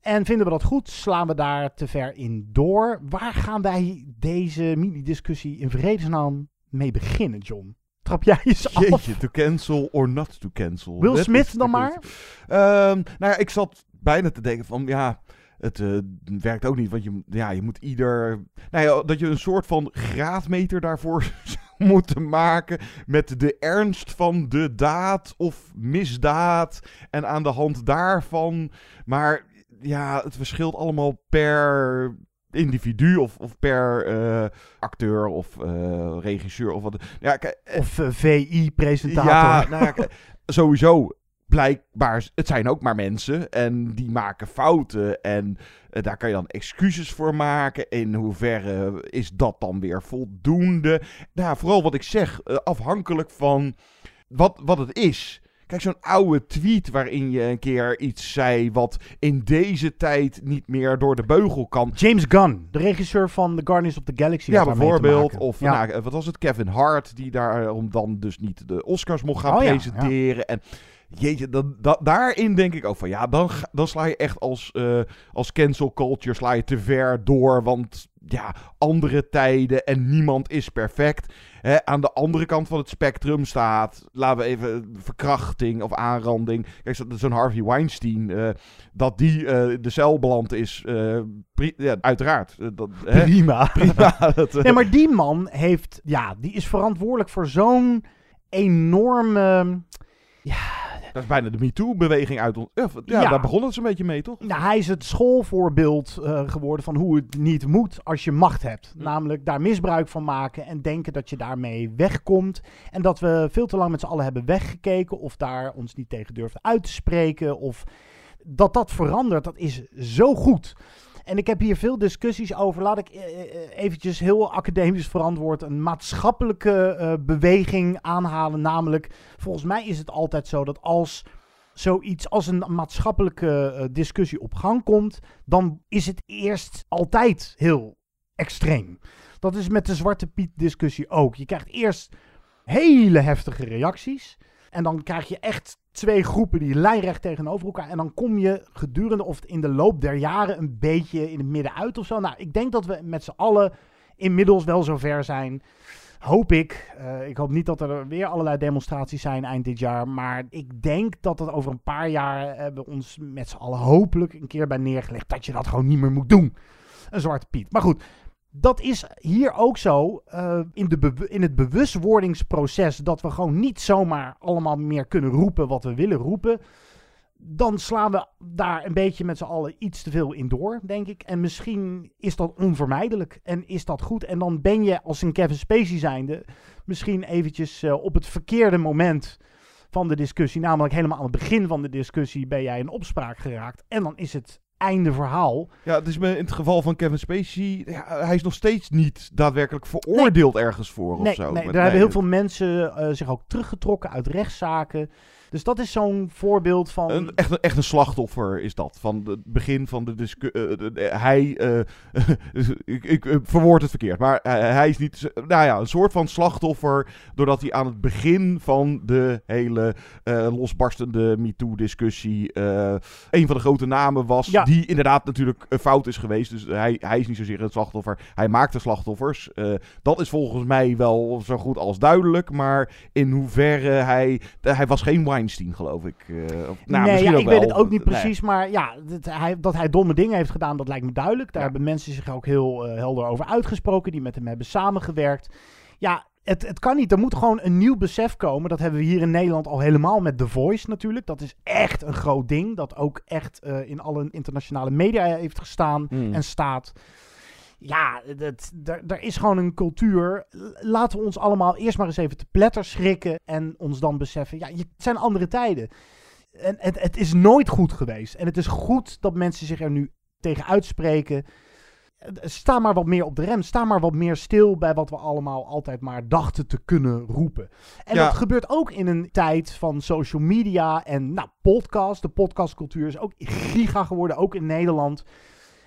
En vinden we dat goed? Slaan we daar te ver in door? Waar gaan wij deze mini-discussie in vredesnaam mee beginnen, John? Trap jij eens af? Jeetje, to cancel or not to cancel. Will Dat Smith dan maar? Ehm, nou ja, ik zat bijna te denken van, ja, het eh, werkt ook niet. Want je, ja, je moet ieder... Nou ja, dat je een soort van graadmeter daarvoor zou moeten maken met de ernst van de daad of misdaad. En aan de hand daarvan... Maar ja, het verschilt allemaal per individu of, of per eh, acteur of eh, regisseur of wat. Ja, eh, Of VI-presentator. ja, nou ja, sowieso. Blijkbaar, het zijn ook maar mensen en die maken fouten. En daar kan je dan excuses voor maken. In hoeverre is dat dan weer voldoende? Nou, vooral wat ik zeg, afhankelijk van wat, wat het is. Kijk, zo'n oude tweet waarin je een keer iets zei wat in deze tijd niet meer door de beugel kan. James Gunn, de regisseur van The Guardians of the Galaxy. Ja, bijvoorbeeld. Of Ja. nou, wat was het? Kevin Hart, die daarom dan dus niet de Oscars mocht gaan Oh ja, presenteren. En jeetje, dan, da- daarin denk ik ook van ja, dan, dan sla je echt als, eh, als cancel culture sla je te ver door. Want ja, andere tijden en niemand is perfect. Hè, aan de andere kant van het spectrum staat, laten we even verkrachting of aanranding. Kijk, zo- zo'n Harvey Weinstein, eh, dat die eh, de cel beland is, eh, ja, uiteraard. Dat, hè? Prima. Prima. dat, Nee, maar die man heeft, ja, die is verantwoordelijk voor zo'n enorme. Dat is bijna de MeToo-beweging uit ons. Ja, ja, Ja. daar begon het zo'n beetje mee, toch? Nou, hij is het schoolvoorbeeld eh, geworden van hoe het niet moet als je macht hebt. Namelijk daar misbruik van maken en denken dat je daarmee wegkomt. En dat we veel te lang met z'n allen hebben weggekeken of daar ons niet tegen durfden uit te spreken. Of dat dat verandert, dat is zo goed. En ik heb hier veel discussies over. Laat ik eh, eh, eventjes heel academisch verantwoord een maatschappelijke eh, beweging aanhalen. Namelijk, volgens mij is het altijd zo dat als zoiets als een maatschappelijke discussie op gang komt, dan is het eerst altijd heel extreem. Dat is met de Zwarte Piet discussie ook. Je krijgt eerst hele heftige reacties. En dan krijg je echt twee groepen die lijnrecht tegenover elkaar. En dan kom je gedurende of in de loop der jaren een beetje in het midden uit of zo. Nou, ik denk dat we met z'n allen inmiddels wel zover zijn. Hoop ik. Eh, ik hoop niet dat er weer allerlei demonstraties zijn eind dit jaar. Maar ik denk dat het over een paar jaar hebben we ons met z'n allen hopelijk een keer bij neergelegd. Dat je dat gewoon niet meer moet doen. Een zwarte Piet. Maar goed, dat is hier ook zo eh, in, de in het bewustwordingsproces. Dat we gewoon niet zomaar allemaal meer kunnen roepen wat we willen roepen. Dan slaan we daar een beetje met z'n allen iets te veel in door, denk ik. En misschien is dat onvermijdelijk en is dat goed. En dan ben je als een Kevin Spacey zijnde misschien eventjes eh, op het verkeerde moment van de discussie. Namelijk helemaal aan het begin van de discussie ben jij in opspraak geraakt. En dan is het einde verhaal. Ja, het is me in het geval van Kevin Spacey, ja, hij is nog steeds niet daadwerkelijk veroordeeld ergens voor Nee, of zo. nee, daar hebben heel veel mensen eh, zich ook teruggetrokken uit rechtszaken. Dus dat is zo'n voorbeeld van... Een, echt, een, echt een slachtoffer is dat. Van het begin van de discussie. hij. eh, ik, ik eh, verwoord het verkeerd. Maar hij, hij is niet. Nou ja, een soort van slachtoffer. Doordat hij aan het begin van de hele eh, losbarstende MeToo-discussie. eh, een van de grote namen was. Ja. Die inderdaad natuurlijk fout is geweest. Dus hij, hij is niet zozeer het slachtoffer. Hij maakt de slachtoffers. Eh, dat is volgens mij wel zo goed als duidelijk. Maar in hoeverre hij. hij was geen Weinstein, geloof ik. Eh, of- nou, nee, ja, ik weet het ook niet Nee. precies. Maar ja, dat hij, dat hij domme dingen heeft gedaan, dat lijkt me duidelijk. Daar hebben mensen zich ook heel eh, helder over uitgesproken. Die met hem hebben samengewerkt. Ja, het, het kan niet. Er moet gewoon een nieuw besef komen. Dat hebben we hier in Nederland al helemaal met The Voice natuurlijk. Dat is echt een groot ding. Dat ook echt eh, in alle internationale media heeft gestaan Hmm. en staat. Ja, dat, er, is gewoon een cultuur. Laten we ons allemaal eerst maar eens even te pletter schrikken. En ons dan beseffen, ja, het zijn andere tijden. En het, het is nooit goed geweest. En het is goed dat mensen zich er nu tegen uitspreken. Sta maar wat meer op de rem. Sta maar wat meer stil bij wat we allemaal altijd maar dachten te kunnen roepen. En Ja. dat gebeurt ook in een tijd van social media en nou, podcast. De podcastcultuur is ook giga geworden, ook in Nederland.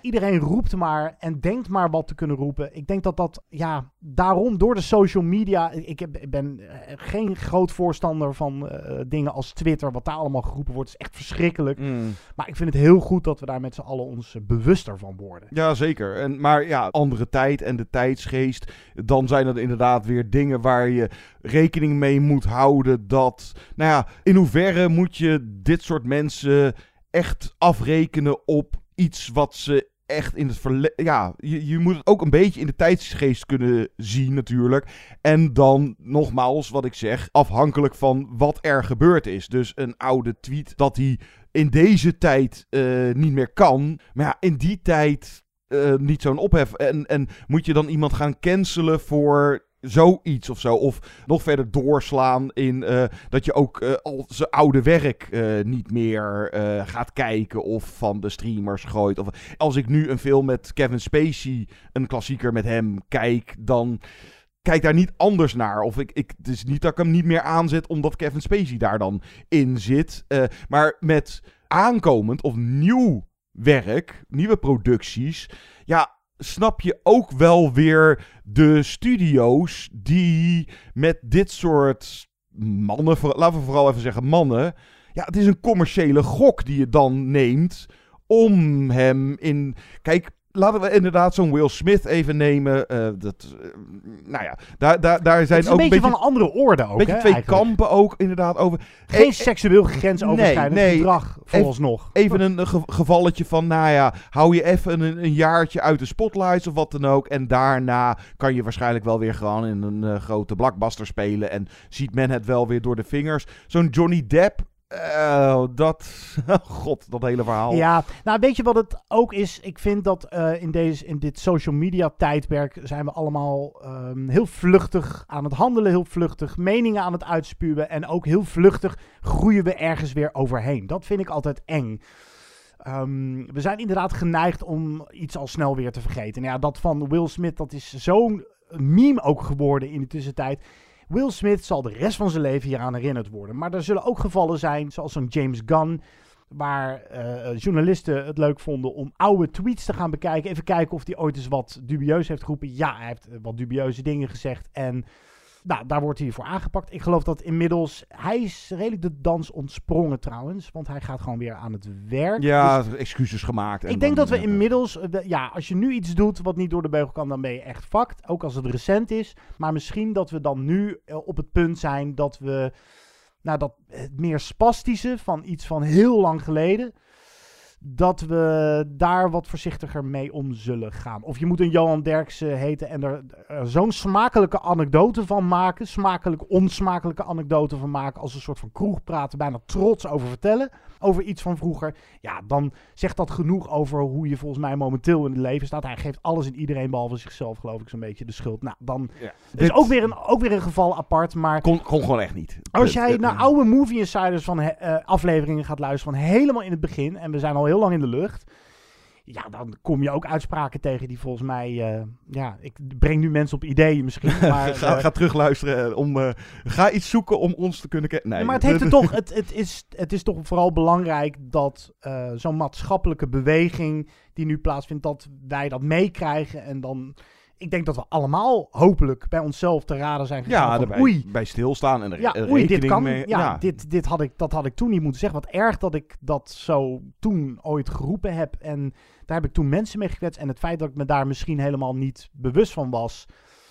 Iedereen roept maar en denkt maar wat te kunnen roepen. Ik denk dat dat, ja, daarom door de social media. Ik heb, ik ben eh, geen groot voorstander van eh, dingen als Twitter, wat daar allemaal geroepen wordt. is echt verschrikkelijk. Mm. Maar ik vind het heel goed dat we daar met z'n allen ons eh, bewuster van worden. Ja, zeker. En, maar ja, andere tijd en de tijdsgeest. Dan zijn dat inderdaad weer dingen waar je rekening mee moet houden. Dat, nou ja, in hoeverre moet je dit soort mensen echt afrekenen op iets wat ze echt in het verleden. Ja, je, je moet het ook een beetje in de tijdsgeest kunnen zien, natuurlijk. En dan nogmaals, wat ik zeg, afhankelijk van wat er gebeurd is. Dus een oude tweet dat hij in deze tijd eh, niet meer kan. Maar ja, in die tijd eh, niet zo'n ophef. En, en moet je dan iemand gaan cancelen voor zoiets of zo? Of nog verder doorslaan in eh, dat je ook eh, al zijn oude werk eh, niet meer gaat kijken of van de streamers gooit. Of, als ik nu een film met Kevin Spacey, een klassieker met hem, kijk, dan kijk daar niet anders naar. Of ik, ik, het is niet dat ik hem niet meer aanzet omdat Kevin Spacey daar dan in zit. Maar met aankomend of nieuw werk, nieuwe producties, ja, snap je ook wel weer de studio's die met dit soort mannen, laten we vooral even zeggen mannen, ja, het is een commerciële gok die je dan neemt om hem in. Kijk, laten we inderdaad zo'n Will Smith even nemen. eh, dat, eh, nou ja, daar, daar, daar zijn ook een beetje van een andere orde ook, Een beetje hè, twee eigenlijk. kampen ook inderdaad over. Geen Eh, seksueel grensoverschrijdend nee, nee. gedrag, vooralsnog. Even, even een ge- gevalletje van, nou ja, hou je even een, een jaartje uit de spotlights of wat dan ook. En daarna kan je waarschijnlijk wel weer gewoon in een grote blockbuster spelen. En ziet men het wel weer door de vingers. Zo'n Johnny Depp, eh, dat, god, dat hele verhaal. Ja, nou weet je wat het ook is? Ik vind dat eh, in, deze, in dit social media tijdperk zijn we allemaal ehm, heel vluchtig aan het handelen, heel vluchtig meningen aan het uitspuwen en ook heel vluchtig groeien we ergens weer overheen. Dat vind ik altijd eng. Ehm, we zijn inderdaad geneigd om iets al snel weer te vergeten. Ja, dat van Will Smith, dat is zo'n meme ook geworden in de tussentijd. Will Smith zal de rest van zijn leven hieraan herinnerd worden. Maar er zullen ook gevallen zijn, zoals zo'n James Gunn, waar eh, journalisten het leuk vonden om oude tweets te gaan bekijken. Even kijken of hij ooit eens wat dubieus heeft geroepen. Ja, hij heeft eh, wat dubieuze dingen gezegd. En nou, daar wordt hij voor aangepakt. Ik geloof dat inmiddels... Hij is redelijk de dans ontsprongen trouwens. Want hij gaat gewoon weer aan het werk. Ja, Dus excuses gemaakt. en ik denk dat we eh, inmiddels, eh, ja, als je nu iets doet wat niet door de beugel kan, dan ben je echt fucked. Ook als het recent is. Maar misschien dat we dan nu eh, op het punt zijn dat we, nou, dat het meer spastische van iets van heel lang geleden, dat we daar wat voorzichtiger mee om zullen gaan. Of je moet een Johan Derksen heten en er, er zo'n smakelijke anekdote van maken, smakelijk onsmakelijke anekdote van maken, als een soort van kroegpraten, bijna trots over vertellen, over iets van vroeger. Ja, dan zegt dat genoeg over hoe je volgens mij momenteel in het leven staat. Hij geeft alles en iedereen, behalve zichzelf, geloof ik, zo'n beetje de schuld. Nou, dan Ja. is Dit- ook weer, een, ook weer een geval apart, maar... Kon, kon gewoon echt niet. Als jij naar oude Movie Insiders van eh, afleveringen gaat luisteren, van helemaal in het begin, en we zijn al heel lang in de lucht, ja, dan kom je ook uitspraken tegen die volgens mij, eh, ja, ik breng nu mensen op ideeën misschien, maar... ga, eh, ga terugluisteren. eh, Om, eh, ga iets zoeken om ons te kunnen kennen. Nee, Ja, maar het, heeft er toch, het, het, is, het is toch vooral belangrijk dat eh, zo'n maatschappelijke beweging die nu plaatsvindt, dat wij dat meekrijgen. En dan, ik denk dat we allemaal hopelijk bij onszelf te raden zijn gegaan. Ja, van, daarbij oei, bij stilstaan en er ja, oei, dit kan. mee. ja, Dit, dit had ik, dat had ik toen niet moeten zeggen. Wat erg dat ik dat zo toen ooit geroepen heb. En daar heb ik toen mensen mee gekwetst. En het feit dat ik me daar misschien helemaal niet bewust van was.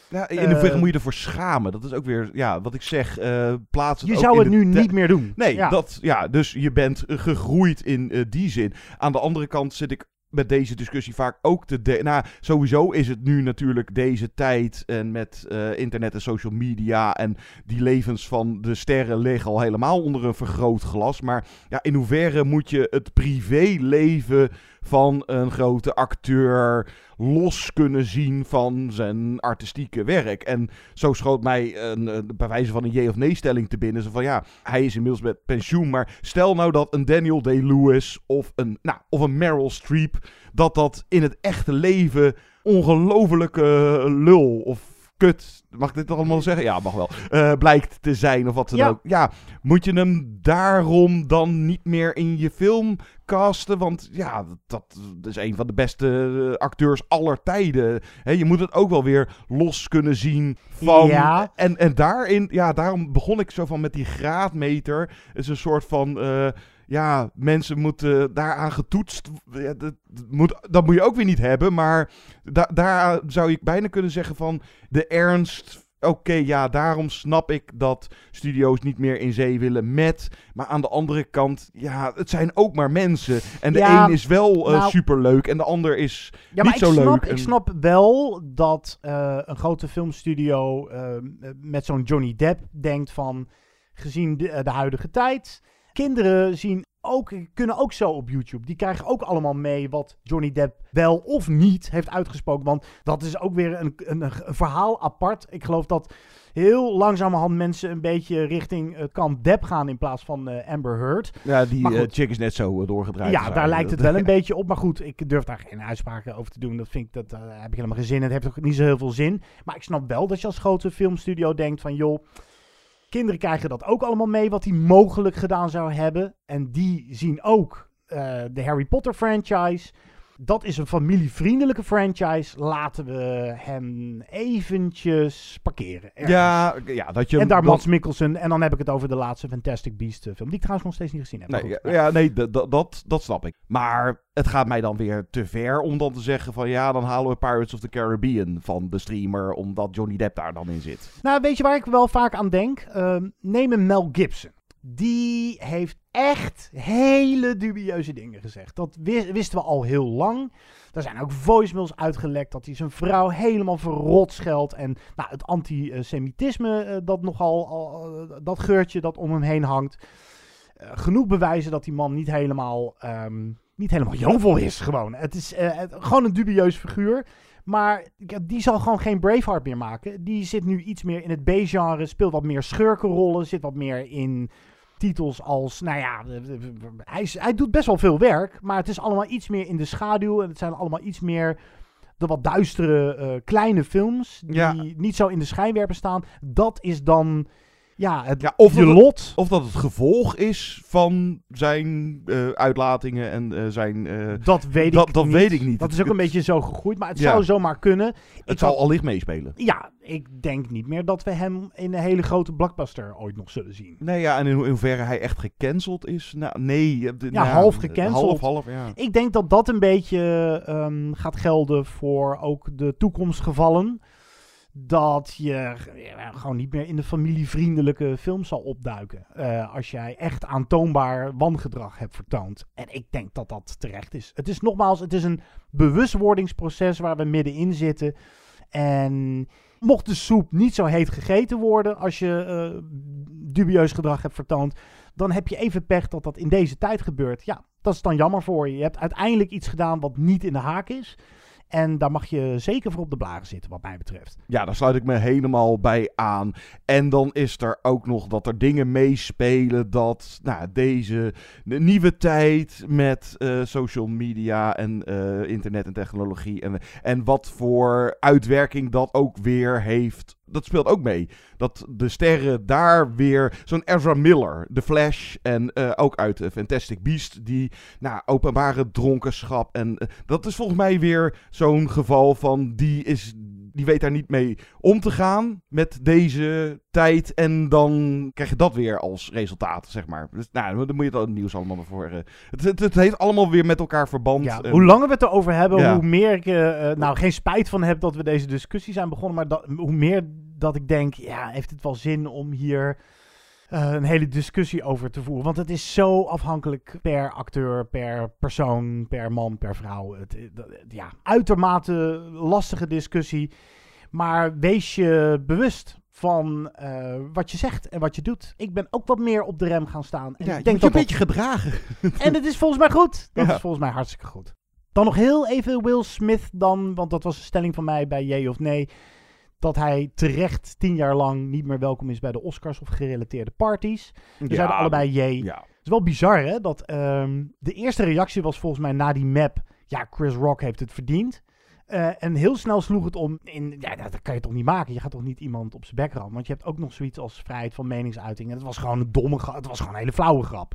Ja, in hoeverre Eh, moet je ervoor schamen? Dat is ook weer, ja, wat ik zeg, eh plaats Je zou het de nu niet meer doen. Nee, Ja. dat, ja, dus je bent gegroeid in eh, die zin. Aan de andere kant zit ik met deze discussie vaak ook te de Nou, sowieso is het nu natuurlijk deze tijd en met eh, internet en social media en die levens van de sterren liggen al helemaal onder een vergrootglas. Maar ja, in hoeverre moet je het privéleven van een grote acteur los kunnen zien van zijn artistieke werk. En zo schoot mij een, een, bij wijze van een jee of nee stelling te binnen. Van ja, hij is inmiddels met pensioen, maar stel nou dat een Daniel Day-Lewis of een, nou, of een Meryl Streep, dat dat in het echte leven ongelofelijke lul of kut, mag ik dit allemaal zeggen? Ja, mag wel. eh, blijkt te zijn of wat dan Ja. ook. Ja, moet je hem daarom dan niet meer in je film casten? Want ja, dat, dat is een van de beste eh, acteurs aller tijden. Je moet het ook wel weer los kunnen zien van... Ja. En, en daarin, ja, daarom begon ik zo van met die graadmeter. is een soort van... eh, ja, mensen moeten daaraan getoetst. Ja, dat, moet, dat moet je ook weer niet hebben. Maar da- daar zou ik bijna kunnen zeggen van de ernst. Oké, ja, daarom snap ik dat studio's niet meer in zee willen met. Maar aan de andere kant, ja, het zijn ook maar mensen. En de Ja, een is wel eh, nou- superleuk en de ander is Ja, maar niet ik zo snap, leuk. ik snap wel dat eh, een grote filmstudio eh, met zo'n Johnny Depp denkt van... gezien de, de huidige tijd... kinderen zien ook, kunnen ook zo op YouTube. Die krijgen ook allemaal mee wat Johnny Depp wel of niet heeft uitgesproken. Want dat is ook weer een, een, een verhaal apart. Ik geloof dat heel langzamerhand mensen een beetje richting het kant Depp gaan... in plaats van eh, Amber Heard. ja, die eh, goed. chick is net zo eh, doorgedraaid. Ja, daar lijkt het wel een beetje op. Maar goed, ik durf daar geen uitspraken over te doen. Dat vind ik, dat, eh, heb ik helemaal geen zin in. Het heeft ook niet zo heel veel zin. Maar ik snap wel dat je als grote filmstudio denkt van... joh, kinderen krijgen dat ook allemaal mee... wat hij mogelijk gedaan zou hebben. En die zien ook eh, de Harry Potter franchise... Dat is een familievriendelijke franchise. Laten we hem eventjes parkeren. ergens. Ja, ja, dat je en daar Mads Mikkelsen. En dan heb ik het over de laatste Fantastic Beast eh, film. Die ik trouwens nog steeds niet gezien heb. Nee, ja, ja, nee dat, dat snap ik. Maar het gaat mij dan weer te ver om dan te zeggen van ja, dan halen we Pirates of the Caribbean van de streamer, omdat Johnny Depp daar dan in zit. Nou, weet je waar ik wel vaak aan denk? Ehm, neem een Mel Gibson. Die heeft echt hele dubieuze dingen gezegd. Dat wi- wisten we al heel lang. Er zijn ook voicemails uitgelekt dat hij zijn vrouw helemaal verrot scheldt. En nou, het antisemitisme, eh, dat nogal, al, eh, dat geurtje dat om hem heen hangt. Eh, genoeg bewijzen dat die man niet helemaal, ehm, niet helemaal jovel is gewoon. Het is gewoon een dubieus figuur. Maar die zal gewoon geen Braveheart meer maken. Die zit nu iets meer in het B-genre, speelt wat meer schurkenrollen, zit wat meer in titels als, nou ja, hij, is- hij doet best wel veel werk, maar het is allemaal iets meer in de schaduw en het zijn allemaal iets meer de wat duistere eh, kleine films die Ja. niet zo in de schijnwerper staan. Dat is dan, ja, het, Ja, of je dat, lot. Of dat het gevolg is van zijn eh, uitlatingen en eh, zijn... eh, Dat weet dat, ik dat niet. weet ik niet. Dat is ook een beetje zo gegroeid, maar het Ja. zou zomaar kunnen. Het Ik zal had- allicht meespelen. Ja, ik denk niet meer dat we hem in een hele grote blockbuster ooit nog zullen zien. Nee, ja, en in, ho- in hoeverre hij echt gecanceld is? Nou, nee. de- Ja, nou, half gecanceld. Half, half, ja. Ik denk dat dat een beetje ehm, gaat gelden voor ook de toekomstgevallen. Dat je ja, gewoon niet meer in de familievriendelijke film zal opduiken. eh, als jij echt aantoonbaar wangedrag hebt vertoond. En ik denk dat dat terecht is. Het is nogmaals, het is een bewustwordingsproces waar we middenin zitten. En mocht de soep niet zo heet gegeten worden als je eh, dubieus gedrag hebt vertoond, dan heb je even pech dat dat in deze tijd gebeurt. Ja, dat is dan jammer voor je. Je hebt uiteindelijk iets gedaan wat niet in de haak is. En daar mag je zeker voor op de blaren zitten, wat mij betreft. Ja, daar sluit ik me helemaal bij aan. En dan is er ook nog dat er dingen meespelen dat nou, deze de nieuwe tijd met eh, social media en eh, internet en technologie en, en wat voor uitwerking dat ook weer heeft. Dat speelt ook mee. Dat de sterren daar weer. Zo'n Ezra Miller, The Flash. En eh, ook uit eh, Fantastic Beast. Die nou, openbare dronkenschap. En eh, dat is volgens mij weer zo'n geval van. Die, is, die weet daar niet mee om te gaan. Met deze tijd. En dan krijg je dat weer als resultaat, zeg maar. Dus nou, dan moet je het nieuws allemaal voor. eh, het, het, het heeft allemaal weer met elkaar verband. Ja, En- hoe langer we het erover hebben, Ja. hoe meer ik eh, eh, nou geen spijt van heb dat we deze discussie zijn begonnen. Maar dat, hoe meer dat ik denk, ja, heeft het wel zin om hier eh, een hele discussie over te voeren? Want het is zo afhankelijk per acteur, per persoon, per man, per vrouw. Het, eh, dat- ja, uitermate lastige discussie. Maar wees je bewust van eh, wat je zegt en wat je doet. Ik ben ook wat meer op de rem gaan staan. En Ja, ik denk je dat een beetje gedragen. En het is volgens mij goed. Dat Ja. is volgens mij hartstikke goed. Dan nog heel even Will Smith dan, want dat was een stelling van mij bij Jee of Nee. Dat hij terecht tien jaar lang niet meer welkom is bij de Oscars of gerelateerde parties. We Ja, zeiden allebei jee. Ja. Het is wel bizar hè, dat ehm, de eerste reactie was volgens mij na die map... Ja, Chris Rock heeft het verdiend. Eh, en heel snel sloeg het om in... Ja, dat kan je toch niet maken? Je gaat toch niet iemand op zijn bek rammen? Want je hebt ook nog zoiets als vrijheid van meningsuiting. En het was gewoon een domme grap. Het was gewoon een hele flauwe grap.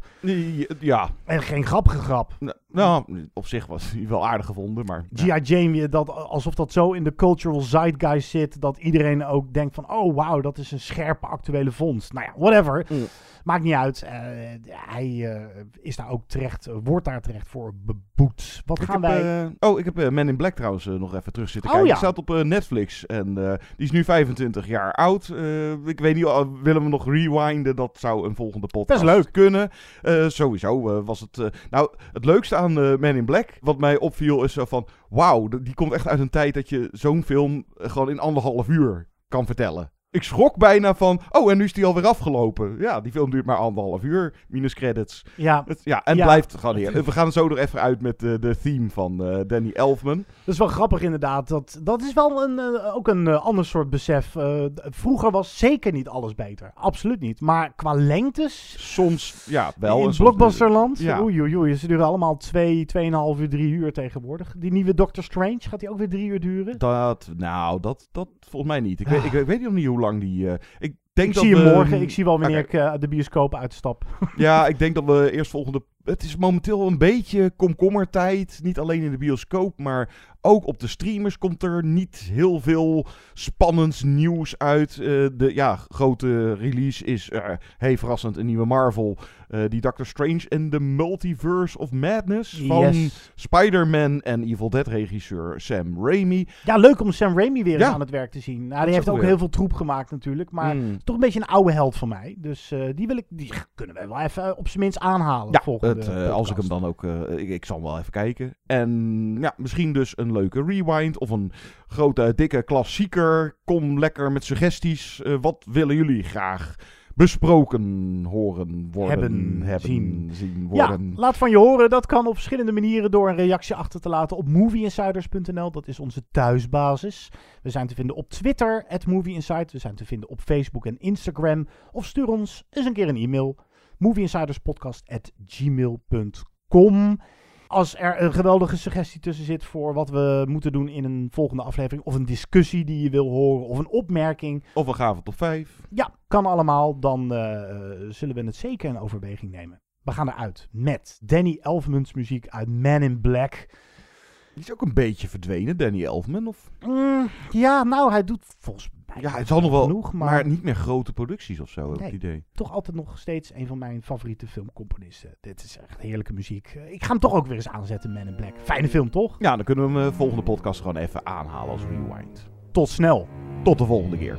Ja. En geen grappige grap. Nou, op zich was hij wel aardig gevonden, maar... G.I. Jane, dat, alsof dat zo in de cultural zeitgeist zit... dat iedereen ook denkt van... oh, wauw, dat is een scherpe actuele vondst. Nou ja, whatever. Mm. Maakt niet uit. Eh, hij eh, is daar ook terecht... wordt daar terecht voor beboet. Wat Ik gaan heb, wij... oh, ik heb Man in Black trouwens eh, nog even terug zitten Oh, kijken. ja. Die staat op eh, Netflix en eh, die is nu 25 jaar oud. Eh, ik weet niet, willen we nog rewinden? Dat zou een volgende podcast Best leuk. kunnen. Sowieso was het... nou, het leukste aan Man in Black, wat mij opviel, is zo van... Wauw, die komt echt uit een tijd dat je zo'n film gewoon in anderhalf uur kan vertellen. Ik schrok bijna van, oh, en nu is die alweer afgelopen. Ja, die film duurt maar anderhalf uur, minus credits. Ja. Het, ja en Ja. blijft gewoon heerlijk. We gaan zo nog even uit met eh, de theme van eh, Danny Elfman. Dat is wel grappig inderdaad. Dat, dat is wel een, eh, ook een ander soort besef. Vroeger was zeker niet alles beter. Absoluut niet. Maar qua lengtes... Soms, ja, wel. In blockbusterland? Ja. Oei, oei, oei. Ze duren allemaal twee, tweeënhalf uur, drie uur tegenwoordig. Die nieuwe Doctor Strange, gaat die ook weer drie uur duren? Dat, nou, dat, dat volgens mij niet. Ik, weet, ik, weet- weet nog niet hoe lang die... eh, ik denk ik dat zie hem we- morgen. Ik zie wel wanneer Oké. ik eh, de bioscoop uitstap. Ja, ik denk dat we eerst volgende... Het is momenteel een beetje komkommertijd. Niet alleen in de bioscoop, maar ook op de streamers komt er niet heel veel spannends nieuws uit. Eh, de ja, grote release is, eh hey verrassend, een nieuwe Marvel. eh, die Doctor Strange en the Multiverse of Madness van Yes. Spider-Man en Evil Dead regisseur Sam Raimi. Ja, leuk om Sam Raimi weer Ja. aan het werk te zien. Nou, die heeft ook weer. heel veel troep gemaakt natuurlijk. Maar Mm. toch een beetje een oude held van mij. Dus die, wil ik, die kunnen we wel even op zijn minst aanhalen. Ja, het, als ik hem dan ook... ik, ik zal hem wel even kijken. En ja, misschien dus een leuke rewind of een grote, dikke klassieker. Kom lekker met suggesties. Eh, wat willen jullie graag besproken horen, worden, Hebben, hebben zien. zien Ja, worden? laat van je horen. Dat kan op verschillende manieren door een reactie achter te laten op movieinsiders.nl. Dat is onze thuisbasis. We zijn te vinden op Twitter, at movieinsider. We zijn te vinden op Facebook en Instagram. Of stuur ons eens een keer een e-mail. movieinsiderspodcast.gmail.com Als er een geweldige suggestie tussen zit voor wat we moeten doen in een volgende aflevering. Of een discussie die je wil horen. Of een opmerking. Of een gave top 5. Ja, kan allemaal. Dan eh, zullen we het zeker in overweging nemen. We gaan eruit met Danny Elfmans muziek uit Man in Black. Die is ook een beetje verdwenen, Danny Elfman. Of? Mm, ja, nou, hij doet volgens Ja, het zal nog wel, genoeg, maar... maar, niet meer grote producties of zo, Nee. het idee. toch altijd nog steeds een van mijn favoriete filmcomponisten. Dit is echt heerlijke muziek. Eh, Ik ga hem toch ook weer eens aanzetten, Man in Black. Fijne film, toch? Ja, dan kunnen we hem eh, volgende podcast gewoon even aanhalen als rewind. Tot snel. Tot de volgende keer.